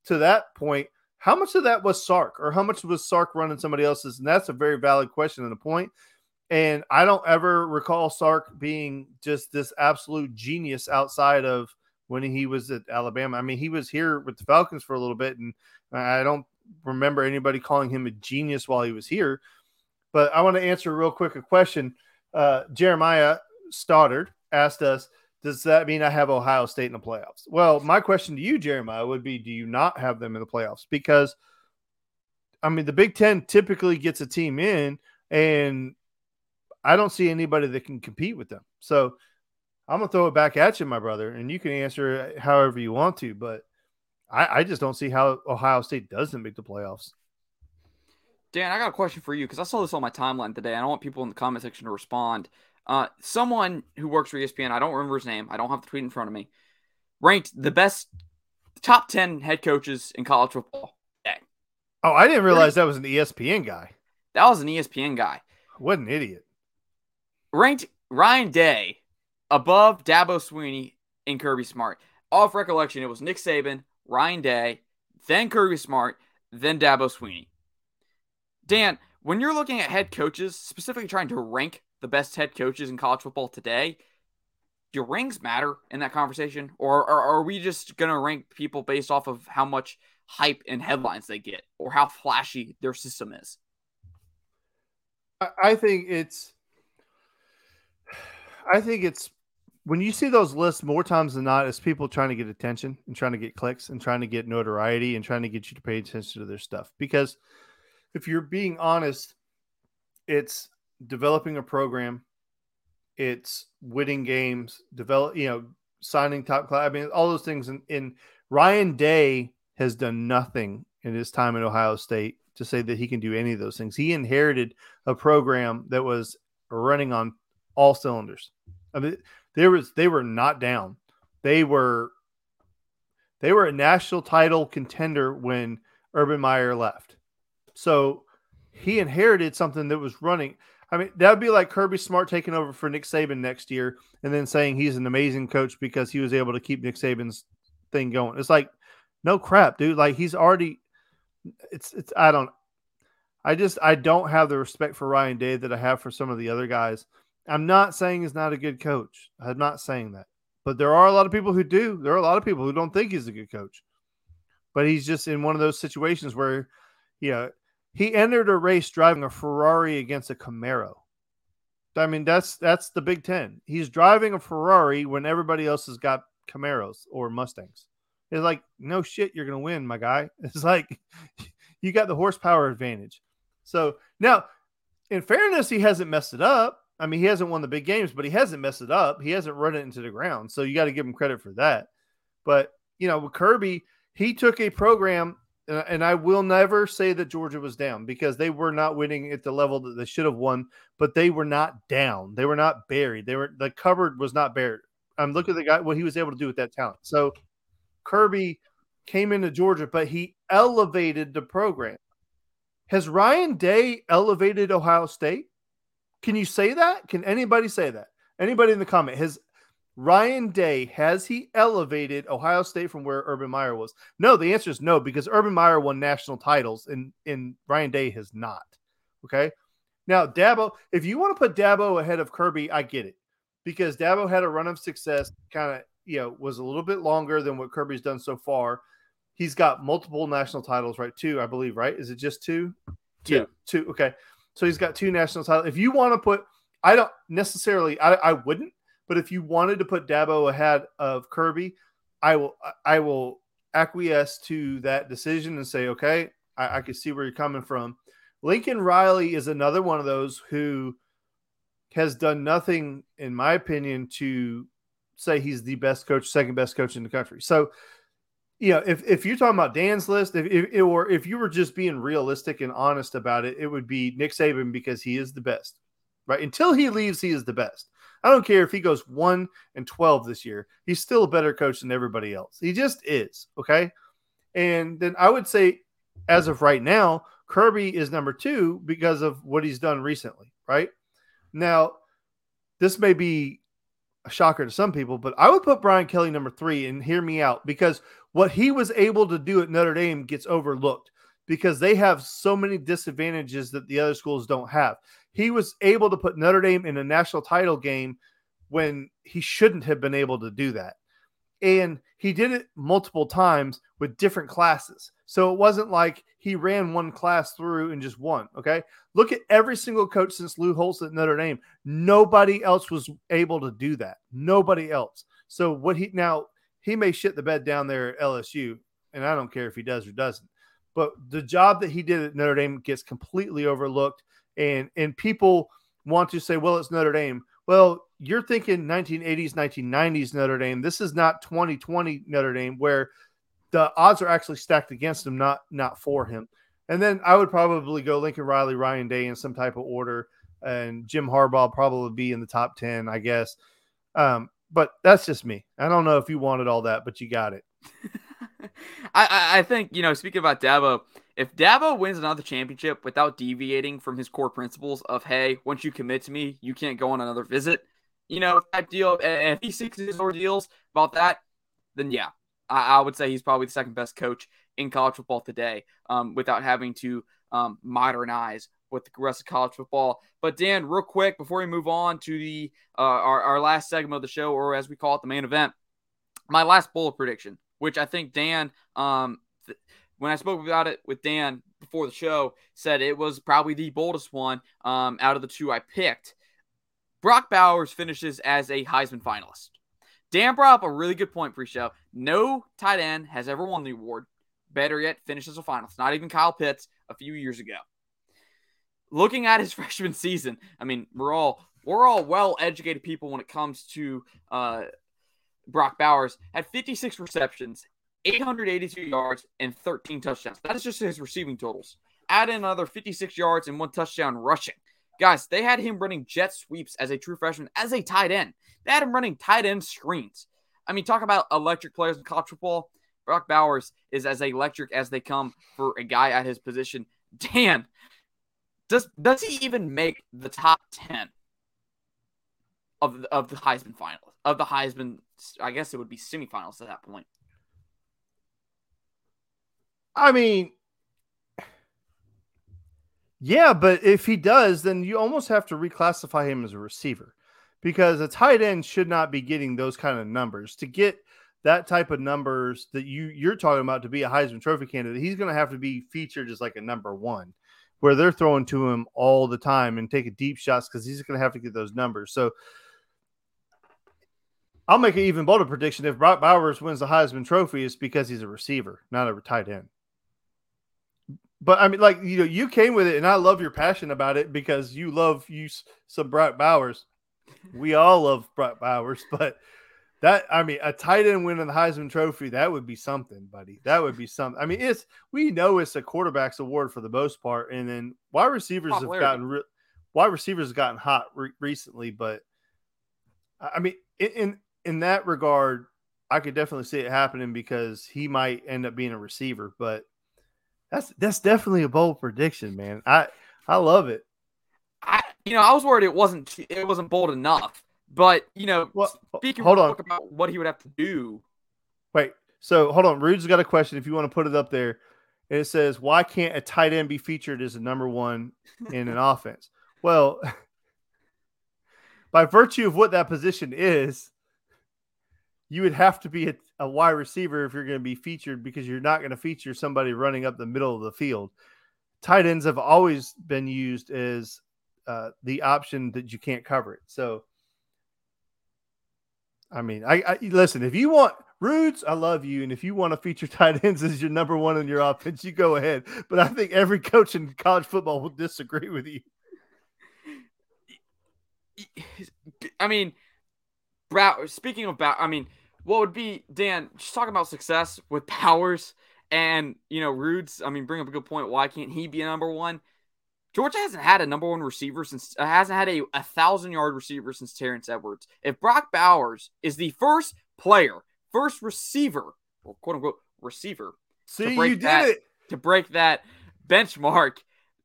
to that point, how much of that was Sark or how much was Sark running somebody else's? And that's a very valid question and a point. And I don't ever recall Sark being just this absolute genius outside of when he was at Alabama. I mean, he was here with the Falcons for a little bit, and I don't remember anybody calling him a genius while he was here. But I want to answer real quick a question. Uh, Jeremiah Stoddard asked us, does that mean I have Ohio State in the playoffs? Well, my question to you, Jeremiah, would be do you not have them in the playoffs? Because I mean, the Big Ten typically gets a team in, and I don't see anybody that can compete with them. So I'm gonna throw it back at you, my brother, and you can answer however you want to. But I, I just don't see how Ohio State doesn't make the playoffs. Dan, I got a question for you because I saw this on my timeline today. I don't want people in the comment section to respond. Uh, someone who works for ESPN, I don't remember his name. I don't have the tweet in front of me. Ranked the best top ten head coaches in college football. Oh, I didn't realize that was an ESPN guy. That was an ESPN guy. What an idiot. Ranked Ryan Day above Dabo Swinney and Kirby Smart. Off recollection, it was Nick Saban, Ryan Day, then Kirby Smart, then Dabo Swinney. Dan, when you're looking at head coaches, specifically trying to rank the best head coaches in college football today, do rings matter in that conversation? Or, or are we just going to rank people based off of how much hype and headlines they get or how flashy their system is? I think it's I think it's when you see those lists more times than not, it's people trying to get attention and trying to get clicks and trying to get notoriety and trying to get you to pay attention to their stuff. Because if you're being honest, it's developing a program, it's winning games, develop, you know, signing top class. I mean, all those things. And, and Ryan Day has done nothing in his time at Ohio State to say that he can do any of those things. He inherited a program that was running on all cylinders. I mean, there was they were not down. They were they were a national title contender when Urban Meyer left. So he inherited something that was running. I mean, that would be like Kirby Smart taking over for Nick Saban next year and then saying he's an amazing coach because he was able to keep Nick Saban's thing going. It's like, no crap, dude. Like he's already it's it's I don't I just I don't have the respect for Ryan Day that I have for some of the other guys. I'm not saying he's not a good coach. I'm not saying that. But there are a lot of people who do. There are a lot of people who don't think he's a good coach. But he's just in one of those situations where, you know, he entered a race driving a Ferrari against a Camaro. I mean, that's that's the Big Ten. He's driving a Ferrari when everybody else has got Camaros or Mustangs. It's like, no shit, you're gonna win, my guy. It's like you got the horsepower advantage. So now, in fairness, he hasn't messed it up. I mean, he hasn't won the big games, but he hasn't messed it up. He hasn't run it into the ground. So you got to give him credit for that. But, you know, with Kirby, he took a program, Uh, and I will never say that Georgia was down because they were not winning at the level that they should have won, but they were not down. They were not buried. They were, the cupboard was not buried. Um, I'm looking at the guy, what he was able to do with that talent. So Kirby came into Georgia, but he elevated the program. Has Ryan Day elevated Ohio State? Can you say that? Can anybody say that? Anybody in the comment has Ryan Day has he elevated Ohio State from where Urban Meyer was? No, the answer is no because Urban Meyer won national titles and and Ryan Day has not. Okay. Now, Dabo, if you want to put Dabo ahead of Kirby, I get it because Dabo had a run of success, kind of, you know, was a little bit longer than what Kirby's done so far. He's got multiple national titles, right? Two, I believe, right? Is it just two? Two. Yeah. Two. Okay. So he's got two national titles. If you want to put, I don't necessarily, I, I wouldn't, but if you wanted to put Dabo ahead of Kirby, I will, I will acquiesce to that decision and say, okay, I, I can see where you're coming from. Lincoln Riley is another one of those who has done nothing, in my opinion, to say he's the best coach, second best coach in the country. So you know, if, if you're talking about Dan's list, if, if, or if you were just being realistic and honest about it, it would be Nick Saban because he is the best, right? Until he leaves, he is the best. I don't care if he goes one and 12 this year, he's still a better coach than everybody else. He just is. Okay. And then I would say, as of right now, Kirby is number two because of what he's done recently, right? Now, this may be a shocker to some people, but I would put Brian Kelly number three and hear me out because what he was able to do at Notre Dame gets overlooked because they have so many disadvantages that the other schools don't have. He was able to put Notre Dame in a national title game when he shouldn't have been able to do that. And he did it multiple times with different classes. So it wasn't like he ran one class through and just won. Okay. Look at every single coach since Lou Holtz at Notre Dame. Nobody else was able to do that. Nobody else. So what he now he may shit the bed down there at LSU, and I don't care if he does or doesn't. but the job that he did at Notre Dame gets completely overlooked. And and people want to say, well, it's Notre Dame. Well, you're thinking 1980s, 1990s Notre Dame. This is not 2020 Notre Dame where the odds are actually stacked against him, not not for him. And then I would probably go Lincoln Riley, Ryan Day in some type of order, and Jim Harbaugh probably be in the top 10, I guess. Um, but that's just me. I don't know if you wanted all that, but you got it. I, I think, you know, speaking about Dabo, if Dabo wins another championship without deviating from his core principles of, hey, once you commit to me, you can't go on another visit, you know, type deal, and if he seeks his ordeals about that, then yeah, I, I, would say he's probably the second best coach in college football today um, without having to um, modernize with the rest of college football. But Dan, real quick before we move on to the uh, our, our last segment of the show, or as we call it, the main event, my last bold prediction, which I think Dan, um, th- when I spoke about it with Dan before the show, said it was probably the boldest one um, out of the two I picked. Brock Bowers finishes as a Heisman finalist. Dan brought up a really good point pre-show. No tight end has ever won the award. Better yet, finishes a finalist. Not even Kyle Pitts a few years ago looking at his freshman season, I mean, we're all we're all well educated people when it comes to uh, Brock Bowers. Had 56 receptions, 882 yards, and 13 touchdowns. That is just his receiving totals. Add in another 56 yards and one touchdown rushing. Guys, they had him running jet sweeps as a true freshman, as a tight end. They had him running tight end screens. I mean, talk about electric players in college football. Brock Bowers is as electric as they come for a guy at his position. Dan, does does he even make the top ten of of the Heisman finals of the Heisman? I guess it would be semifinals at that point. I mean, yeah, but if he does, then you almost have to reclassify him as a receiver because a tight end should not be getting those kind of numbers to get that type of numbers that you you're talking about to be a Heisman Trophy candidate. He's going to have to be featured as like a number one where they're throwing to him all the time and taking deep shots because he's going to have to get those numbers. So I'll make an even bolder prediction. If Brock Bowers wins the Heisman Trophy, it's because he's a receiver, not a tight end. But I mean, like you know, you came with it, and I love your passion about it because you love you some Brock Bowers. We all love Brock Bowers, but that I mean, a tight end winning the Heisman Trophy, that would be something, buddy. That would be something. I mean, it's we know it's a quarterback's award for the most part, and then wide receivers have gotten re- wide receivers have gotten hot re- recently. But I mean, in in that regard, I could definitely see it happening because he might end up being a receiver. But that's that's definitely a bold prediction, man. I I love it. I you know I was worried it wasn't it wasn't bold enough but you know, well, speaking hold on. about what he would have to do. Wait, so hold on. Rude's got a question. If you want to put it up there, it says, "Why can't a tight end be featured as a number one in an offense?" Well, by virtue of what that position is, you would have to be a, a wide receiver if you're going to be featured because you're not going to feature somebody running up the middle of the field. Tight ends have always been used as uh, the option that you can't cover it. So I mean, I, I listen. If you want Rudes, I love you, and if you want to feature tight ends as your number one in your offense, you go ahead. But I think every coach in college football will disagree with you. I mean, Brow. Speaking of I mean, what would be Dan? Just talking about success with Bowers and you know Rudes. I mean, bring up a good point. Why can't he be a number one? Georgia hasn't had a number one receiver since uh, hasn't had a, a thousand yard receiver since Terrence Edwards. If Brock Bowers is the first player, first receiver, or quote unquote receiver, see you did that, it to break that benchmark,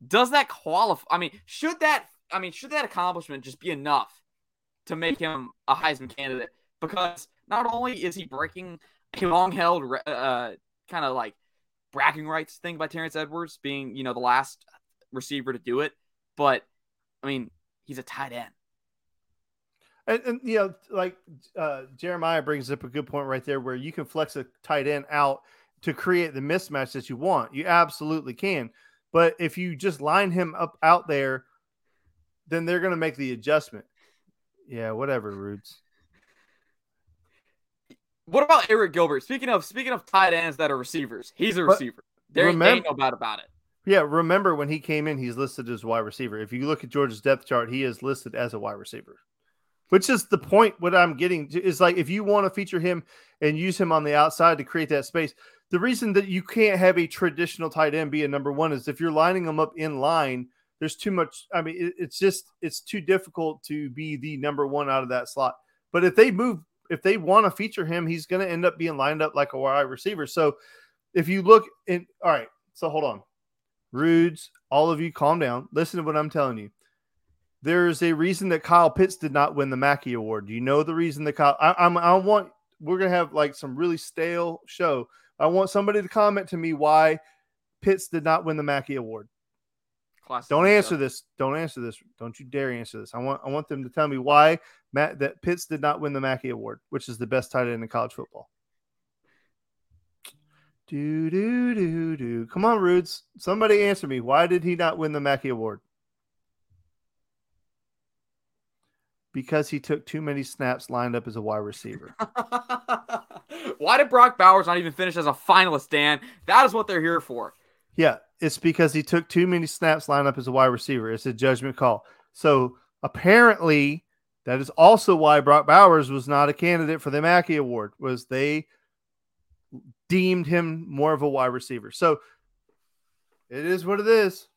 does that qualify? I mean, should that I mean should that accomplishment just be enough to make him a Heisman candidate? Because not only is he breaking a long held uh, kind of like bragging rights thing by Terrence Edwards being you know the last receiver to do it, but I mean, he's a tight end. And, and you know, like uh, Jeremiah brings up a good point right there, where you can flex a tight end out to create the mismatch that you want. You absolutely can. But if you just line him up out there, then they're going to make the adjustment. Yeah, whatever, Rudes. What about Arik Gilbert? Speaking of speaking of tight ends that are receivers, he's a receiver. There ain't, ain't no doubt about it. Yeah, remember when he came in, he's listed as a wide receiver. If you look at Georgia's depth chart, he is listed as a wide receiver. Which is the point. What I'm getting is like if you want to feature him and use him on the outside to create that space, the reason that you can't have a traditional tight end be a number one is if you're lining them up in line, there's too much. I mean, it, it's just it's too difficult to be the number one out of that slot. But if they move, if they want to feature him, he's going to end up being lined up like a wide receiver. So if you look in, all right. So hold on. Rudes, all of you calm down. Listen to what I'm telling you. There's a reason that Kyle Pitts did not win the Mackey Award. Do you know the reason that Kyle? I, I'm. I want. We're gonna have like some really stale show. I want somebody to comment to me why Pitts did not win the Mackey Award. Classic Don't answer stuff. this. Don't answer this. Don't you dare answer this. I want. I want them to tell me why Matt that Pitts did not win the Mackey Award, which is the best tight end in college football. Do do do do. Come on, Rudes. Somebody answer me. Why did he not win the Mackey Award? Because he took too many snaps lined up as a wide receiver. Why did Brock Bowers not even finish as a finalist, Dan? That is what they're here for. Yeah, it's because he took too many snaps lined up as a wide receiver. It's a judgment call. So apparently, that is also why Brock Bowers was not a candidate for the Mackey Award. Was they deemed him more of a wide receiver. So it is what it is.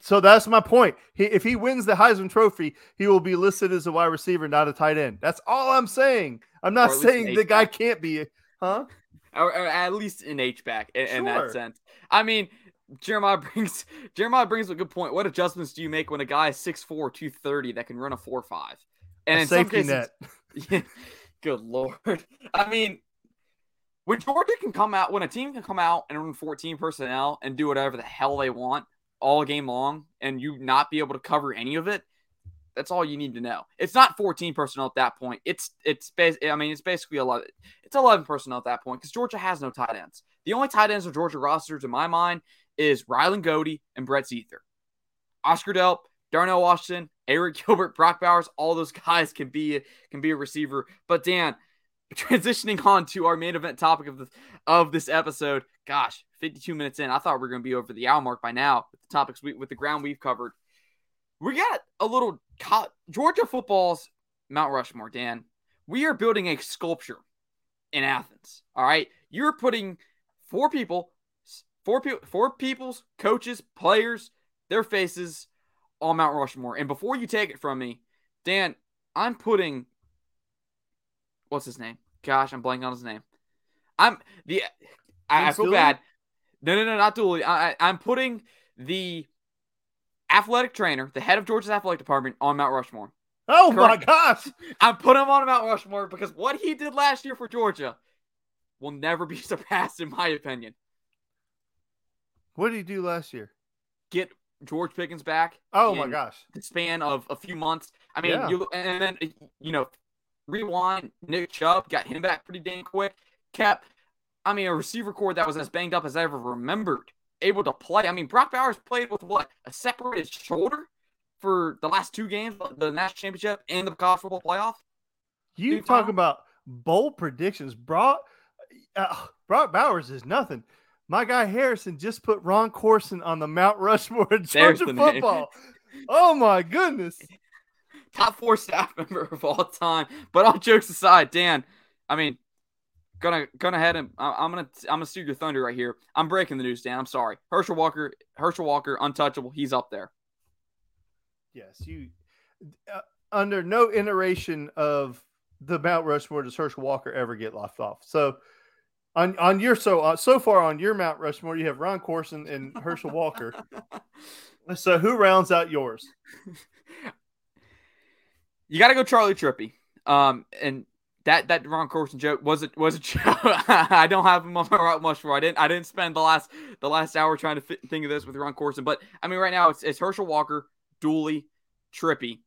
So that's my point. He, if he wins the Heisman Trophy, he will be listed as a wide receiver, not a tight end. That's all I'm saying. I'm not saying the guy can't be, huh? Or, or, at least an H back in, sure. in, that sense. I mean, Jeremiah brings Jeremiah brings a good point. What adjustments do you make when a guy is 6'4", 230 that can run a four five? And a in safety some cases, net. Yeah, good lord. I mean, when Georgia can come out, when a team can come out and run 14 personnel and do whatever the hell they want all game long, and you not be able to cover any of it, that's all you need to know. It's not 14 personnel at that point. It's it's I mean it's basically 11. It's 11 personnel at that point because Georgia has no tight ends. The only tight ends of Georgia rosters in my mind is Ryland Goede and Brett Seither. Oscar Delp, Darnell Washington, Arik Gilbert, Brock Bowers, all those guys can be can be a receiver. But Dan, transitioning on to our main event topic of the of this episode. Gosh, 52 minutes in. I thought we were going to be over the hour mark by now with the topics we, with the ground we've covered. We got a little Georgia football's Mount Rushmore, Dan. We are building a sculpture in Athens. All right, you're putting four people, four people, four people's coaches, players, their faces on Mount Rushmore. And before you take it from me, Dan, I'm putting what's his name? Gosh, I'm blanking on his name. I'm the. I, I feel Dooley? bad. No, no, no, not Dooley. I, I, am putting the athletic trainer, the head of Georgia's athletic department, on Mount Rushmore. Oh Correct. my gosh! I'm putting him on Mount Rushmore because what he did last year for Georgia will never be surpassed, in my opinion. What did he do last year? Get George Pickens back. Oh my gosh! The span of a few months. I mean, yeah. you and then you know rewind, Nick Chubb got him back pretty dang quick. Kept, I mean, a receiver corps that was as banged up as I ever remembered, able to play. I mean, Brock Bowers played with what a separated shoulder for the last two games, the national championship and the college football playoff. You talk about bold predictions. Brock uh, Brock Bowers is nothing. My guy Harrison just put Ron Courson on the Mount Rushmore of Georgia football. oh my goodness top four staff member of all time. But all jokes aside, Dan, I mean, gonna gonna head and I'm gonna I'm gonna steal your thunder right here. I'm breaking the news, Dan. I'm sorry. Herschel Walker, Herschel Walker, untouchable. He's up there. Yes, you. Uh, under no iteration of the Mount Rushmore does Herschel Walker ever get left off. So. On, on your so uh, so far on your Mount Rushmore, you have Ron Courson and Herschel Walker. so who rounds out yours? You got to go Charley Trippi. Um, and that that Ron Courson joke was it was a joke. I don't have him on my route much for. I didn't I didn't spend the last the last hour trying to fit, think of this with Ron Courson, But I mean, right now it's, it's Herschel Walker, Dooley, Trippi,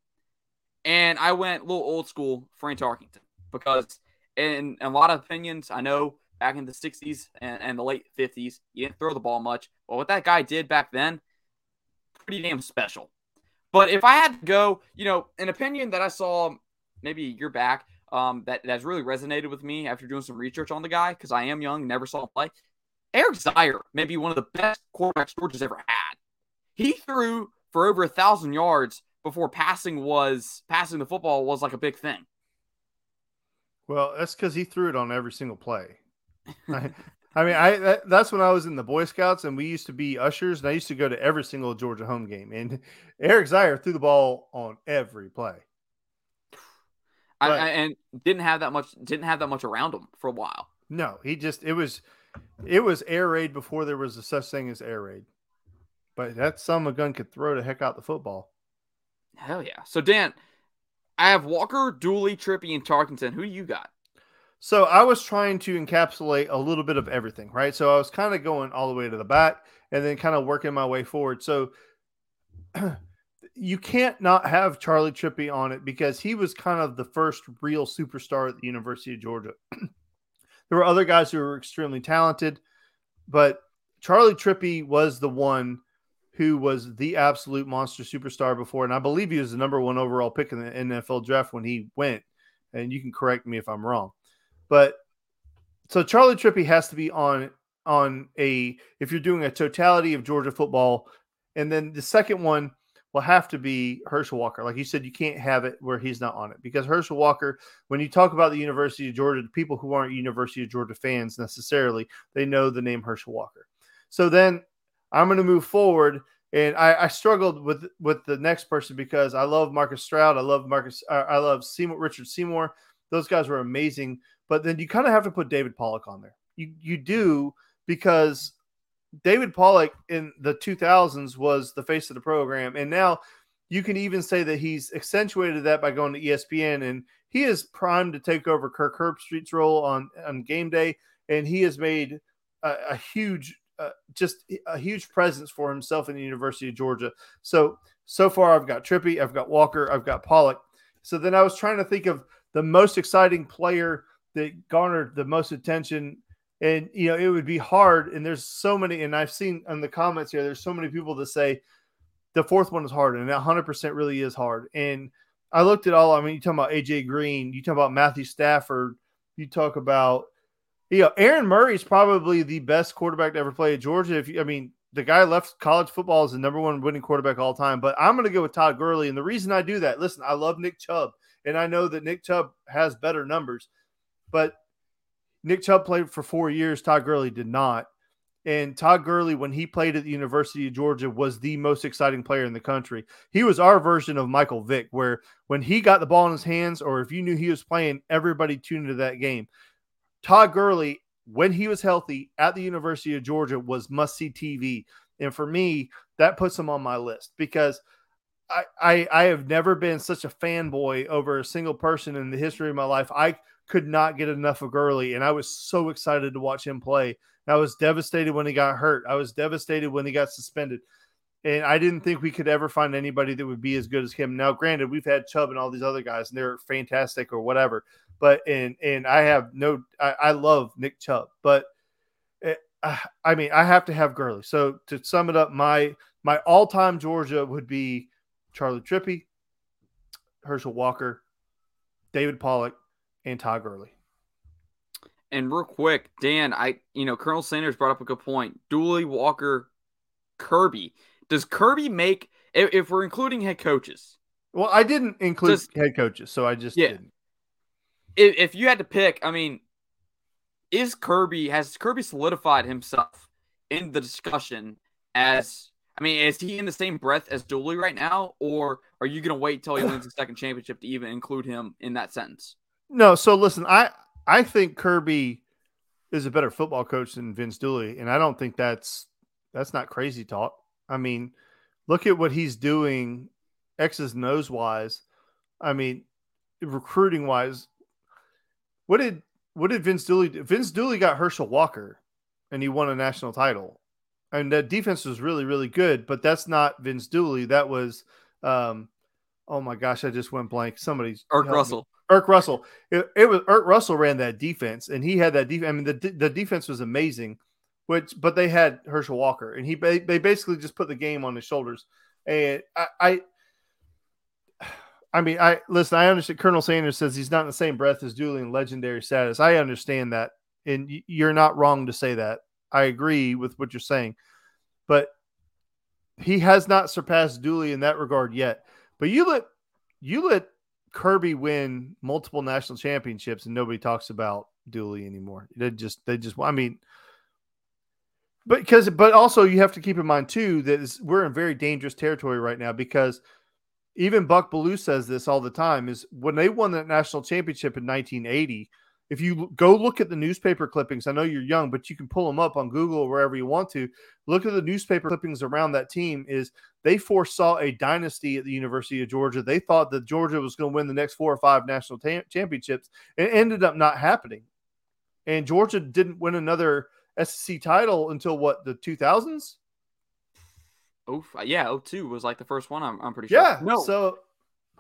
and I went a little old school Fran Tarkenton because in, in a lot of opinions, I know back in the 60s and, and the late 50s, He didn't throw the ball much. But what that guy did back then, pretty damn special. But if I had to go, you know, an opinion that I saw maybe a year back um, that has really resonated with me after doing some research on the guy because I am young, never saw him play. Eric Zeier may be one of the best quarterbacks Georgia's ever had. He threw for over a thousand yards before passing was passing the football was like a big thing. Well, that's because he threw it on every single play. I, I, mean, I that, that's when I was in the Boy Scouts and we used to be ushers, and I used to go to every single Georgia home game. And Eric Zeier threw the ball on every play. I, I, and didn't have that much didn't have that much around him for a while. No, he just it was it was air raid before there was a such thing as air raid. But that son of a gun could throw the heck out the football. Hell yeah. So Dan, I have Walker, Dooley, Trippi, and Tarkenton. Who do you got? So I was trying to encapsulate a little bit of everything, right? So I was kind of going all the way to the back and then kind of working my way forward. So you can't not have Charley Trippi on it because he was kind of the first real superstar at the University of Georgia. there were other guys who were extremely talented, but Charley Trippi was the one who was the absolute monster superstar before. And I believe he was the number one overall pick in the NFL draft when he went. And you can correct me if I'm wrong. But so Charley Trippi has to be on on a if you're doing a totality of Georgia football. And then the second one will have to be Herschel Walker. Like you said, you can't have it where he's not on it because Herschel Walker, when you talk about the University of Georgia, the people who aren't University of Georgia fans necessarily, they know the name Herschel Walker. So then I'm going to move forward. And I, I, struggled with with the next person because I love Marcus Stroud. I love Marcus. Uh, I love Seymour, Richard Seymour. Those guys were amazing. But then you kind of have to put David Pollack on there. You you do because David Pollack in the 2000s was the face of the program, and now you can even say that he's accentuated that by going to ESPN, and he is primed to take over Kirk Herbstreit's role on on game day, and he has made a, a huge uh, just a huge presence for himself in the University of Georgia. So so far, I've got Trippi, I've got Walker, I've got Pollack. So then I was trying to think of the most exciting player that garnered the most attention. And you know, it would be hard. And there's so many, and I've seen in the comments here, there's so many people that say the fourth one is hard, and that 100% really is hard. And I looked at all. I mean, you talk about AJ Green, you talk about Matthew Stafford, you talk about you know, Aaron Murray is probably the best quarterback to ever play at Georgia. If you, I mean, the guy left college football as the number one winning quarterback all time, but I'm going to go with Todd Gurley. And the reason I do that, listen, I love Nick Chubb, and I know that Nick Chubb has better numbers, but Nick Chubb played for four years. Todd Gurley did not. And Todd Gurley, when he played at the University of Georgia, was the most exciting player in the country. He was our version of Michael Vick, where when he got the ball in his hands, or if you knew he was playing, everybody tuned into that game. Todd Gurley, when he was healthy at the University of Georgia, was must see TV. And for me, that puts him on my list because I, I, I have never been such a fanboy over a single person in the history of my life. I could not get enough of Gurley, and I was so excited to watch him play. I was devastated when he got hurt. I was devastated when he got suspended. And I didn't think we could ever find anybody that would be as good as him. Now, granted, we've had Chubb and all these other guys, and they're fantastic or whatever. But and and I have no, I, I love Nick Chubb, but it, eh, I mean, I have to have Gurley. So to sum it up, my my all time Georgia would be Charley Trippi, Herschel Walker, David Pollack, and Todd Gurley. And real quick, Dan, I you know Colonel Sanders brought up a good point. Dooley, Walker, Kirby. Does Kirby make if, if we're including head coaches? Well, I didn't include does, head coaches, so I just yeah. didn't if, if you had to pick, I mean, is Kirby has Kirby solidified himself in the discussion as I mean, is he in the same breath as Dooley right now, or are you going to wait till he wins the second championship to even include him in that sentence? No. So listen, I I think Kirby is a better football coach than Vince Dooley, and I don't think that's that's not crazy talk. I mean, look at what he's doing, X's nose wise. I mean, recruiting wise, what did what did Vince Dooley do? Vince Dooley got Herschel Walker and he won a national title. And that defense was really, really good, but that's not Vince Dooley. That was um oh my gosh, I just went blank. Somebody's Erk Russell. Me. Erk Russell. It, it, was Erk Russell ran that defense and he had that defense. I mean, the, the defense was amazing, which but they had Herschel Walker and he they basically just put the game on his shoulders. And I, I I mean, I listen. I understand. Colonel Sanders says he's not in the same breath as Dooley in legendary status. I understand that, and you're not wrong to say that. I agree with what you're saying, but he has not surpassed Dooley in that regard yet. But you let you let Kirby win multiple national championships, and nobody talks about Dooley anymore. They just they just I mean, but because but also you have to keep in mind too that we're in very dangerous territory right now because even Buck Belue says this all the time is when they won that national championship in 1980 if you go look at the newspaper clippings, I know you're young, but you can pull them up on Google or wherever you want to. Look at the newspaper clippings around that team. Is they foresaw a dynasty at the University of Georgia. They thought that Georgia was going to win the next four or five national ta- championships. It ended up not happening, and Georgia didn't win another SEC title until what the 2000s. Oh yeah, 02 was like the first one. I'm, I'm pretty sure. Yeah. No. So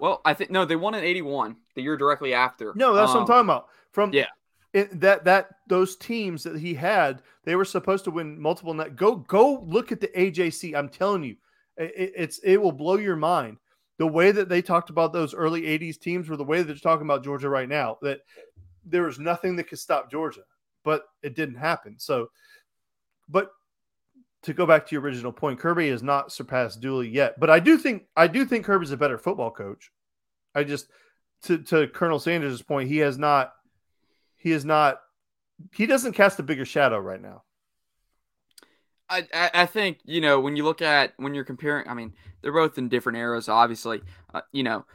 well, I think no, they won in '81, the year directly after. No, that's um, what I'm um, talking about. From yeah, it, that that those teams that he had, they were supposed to win multiple. Net. Go go look at the AJC. I'm telling you, it, it's it will blow your mind. The way that they talked about those early '80s teams were the way that they're talking about Georgia right now. That there was nothing that could stop Georgia, but it didn't happen. So, but to go back to your original point, Kirby has not surpassed Dooley yet, but I do think I do think Kirby's a better football coach. I just to to Colonel Sanders' point, he has not he is not he doesn't cast a bigger shadow right now. I, I think you know when you look at when you're comparing. I mean, they're both in different eras, obviously. Uh, you know,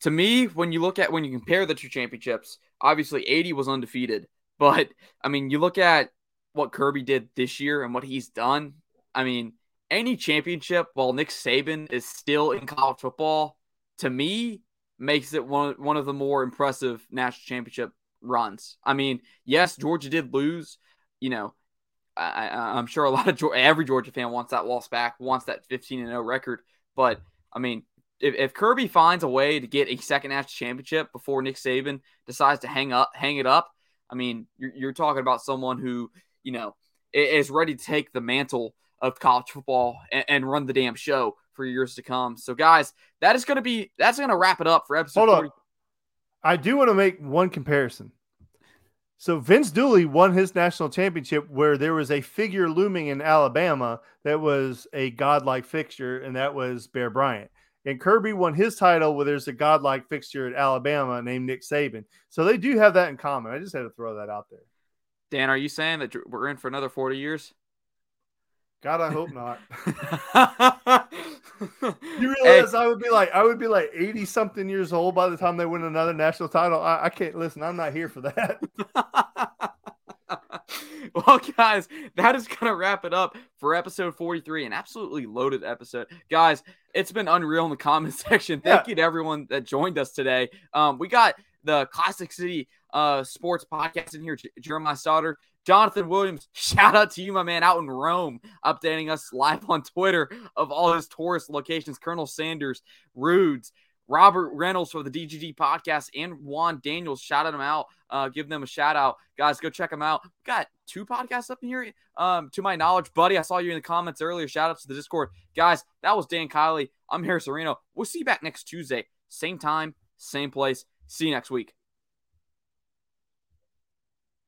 to me, when you look at when you compare the two championships, obviously 80 was undefeated, but I mean, you look at what Kirby did this year and what he's done, I mean, any championship while Nick Saban is still in college football, to me, makes it one, one of the more impressive national championship runs. I mean, yes, Georgia did lose. You know, I, am sure a lot of every Georgia fan wants that loss back, wants that 15 and 0 record. But I mean, if, if Kirby finds a way to get a second national championship before Nick Saban decides to hang up, hang it up, I mean, you're, you're talking about someone who you know, is ready to take the mantle of college football and, and run the damn show for years to come. So, guys, that is going to be that's going to wrap it up for episode. Hold 40. on, I do want to make one comparison. So Vince Dooley won his national championship where there was a figure looming in Alabama that was a godlike fixture, and that was Bear Bryant. And Kirby won his title where there's a godlike fixture at Alabama named Nick Saban. So they do have that in common. I just had to throw that out there. Dan, are you saying that we're in for another 40 years? God, I hope not. you realize hey. I would be like, I would be like 80 something years old by the time they win another national title. I, I can't listen. I'm not here for that. well, guys, that is going to wrap it up for episode 43, an absolutely loaded episode. Guys, it's been unreal in the comment section. Thank yeah. you to everyone that joined us today. Um, we got the Classic City uh, Sports podcast in here, Jeremiah Stoddard. Jonathan Williams, shout out to you, my man, out in Rome, updating us live on Twitter of all his tourist locations. Colonel Sanders, Rudes, Robert Reynolds for the DGG podcast, and Juan Daniels. Shout out them out. Uh, give them a shout out. Guys, go check them out. We got two podcasts up in here. Um, to my knowledge, buddy, I saw you in the comments earlier. Shout out to the Discord. Guys, that was Dan Kiley. I'm Harris Areno. We'll see you back next Tuesday. Same time, same place. See you next week.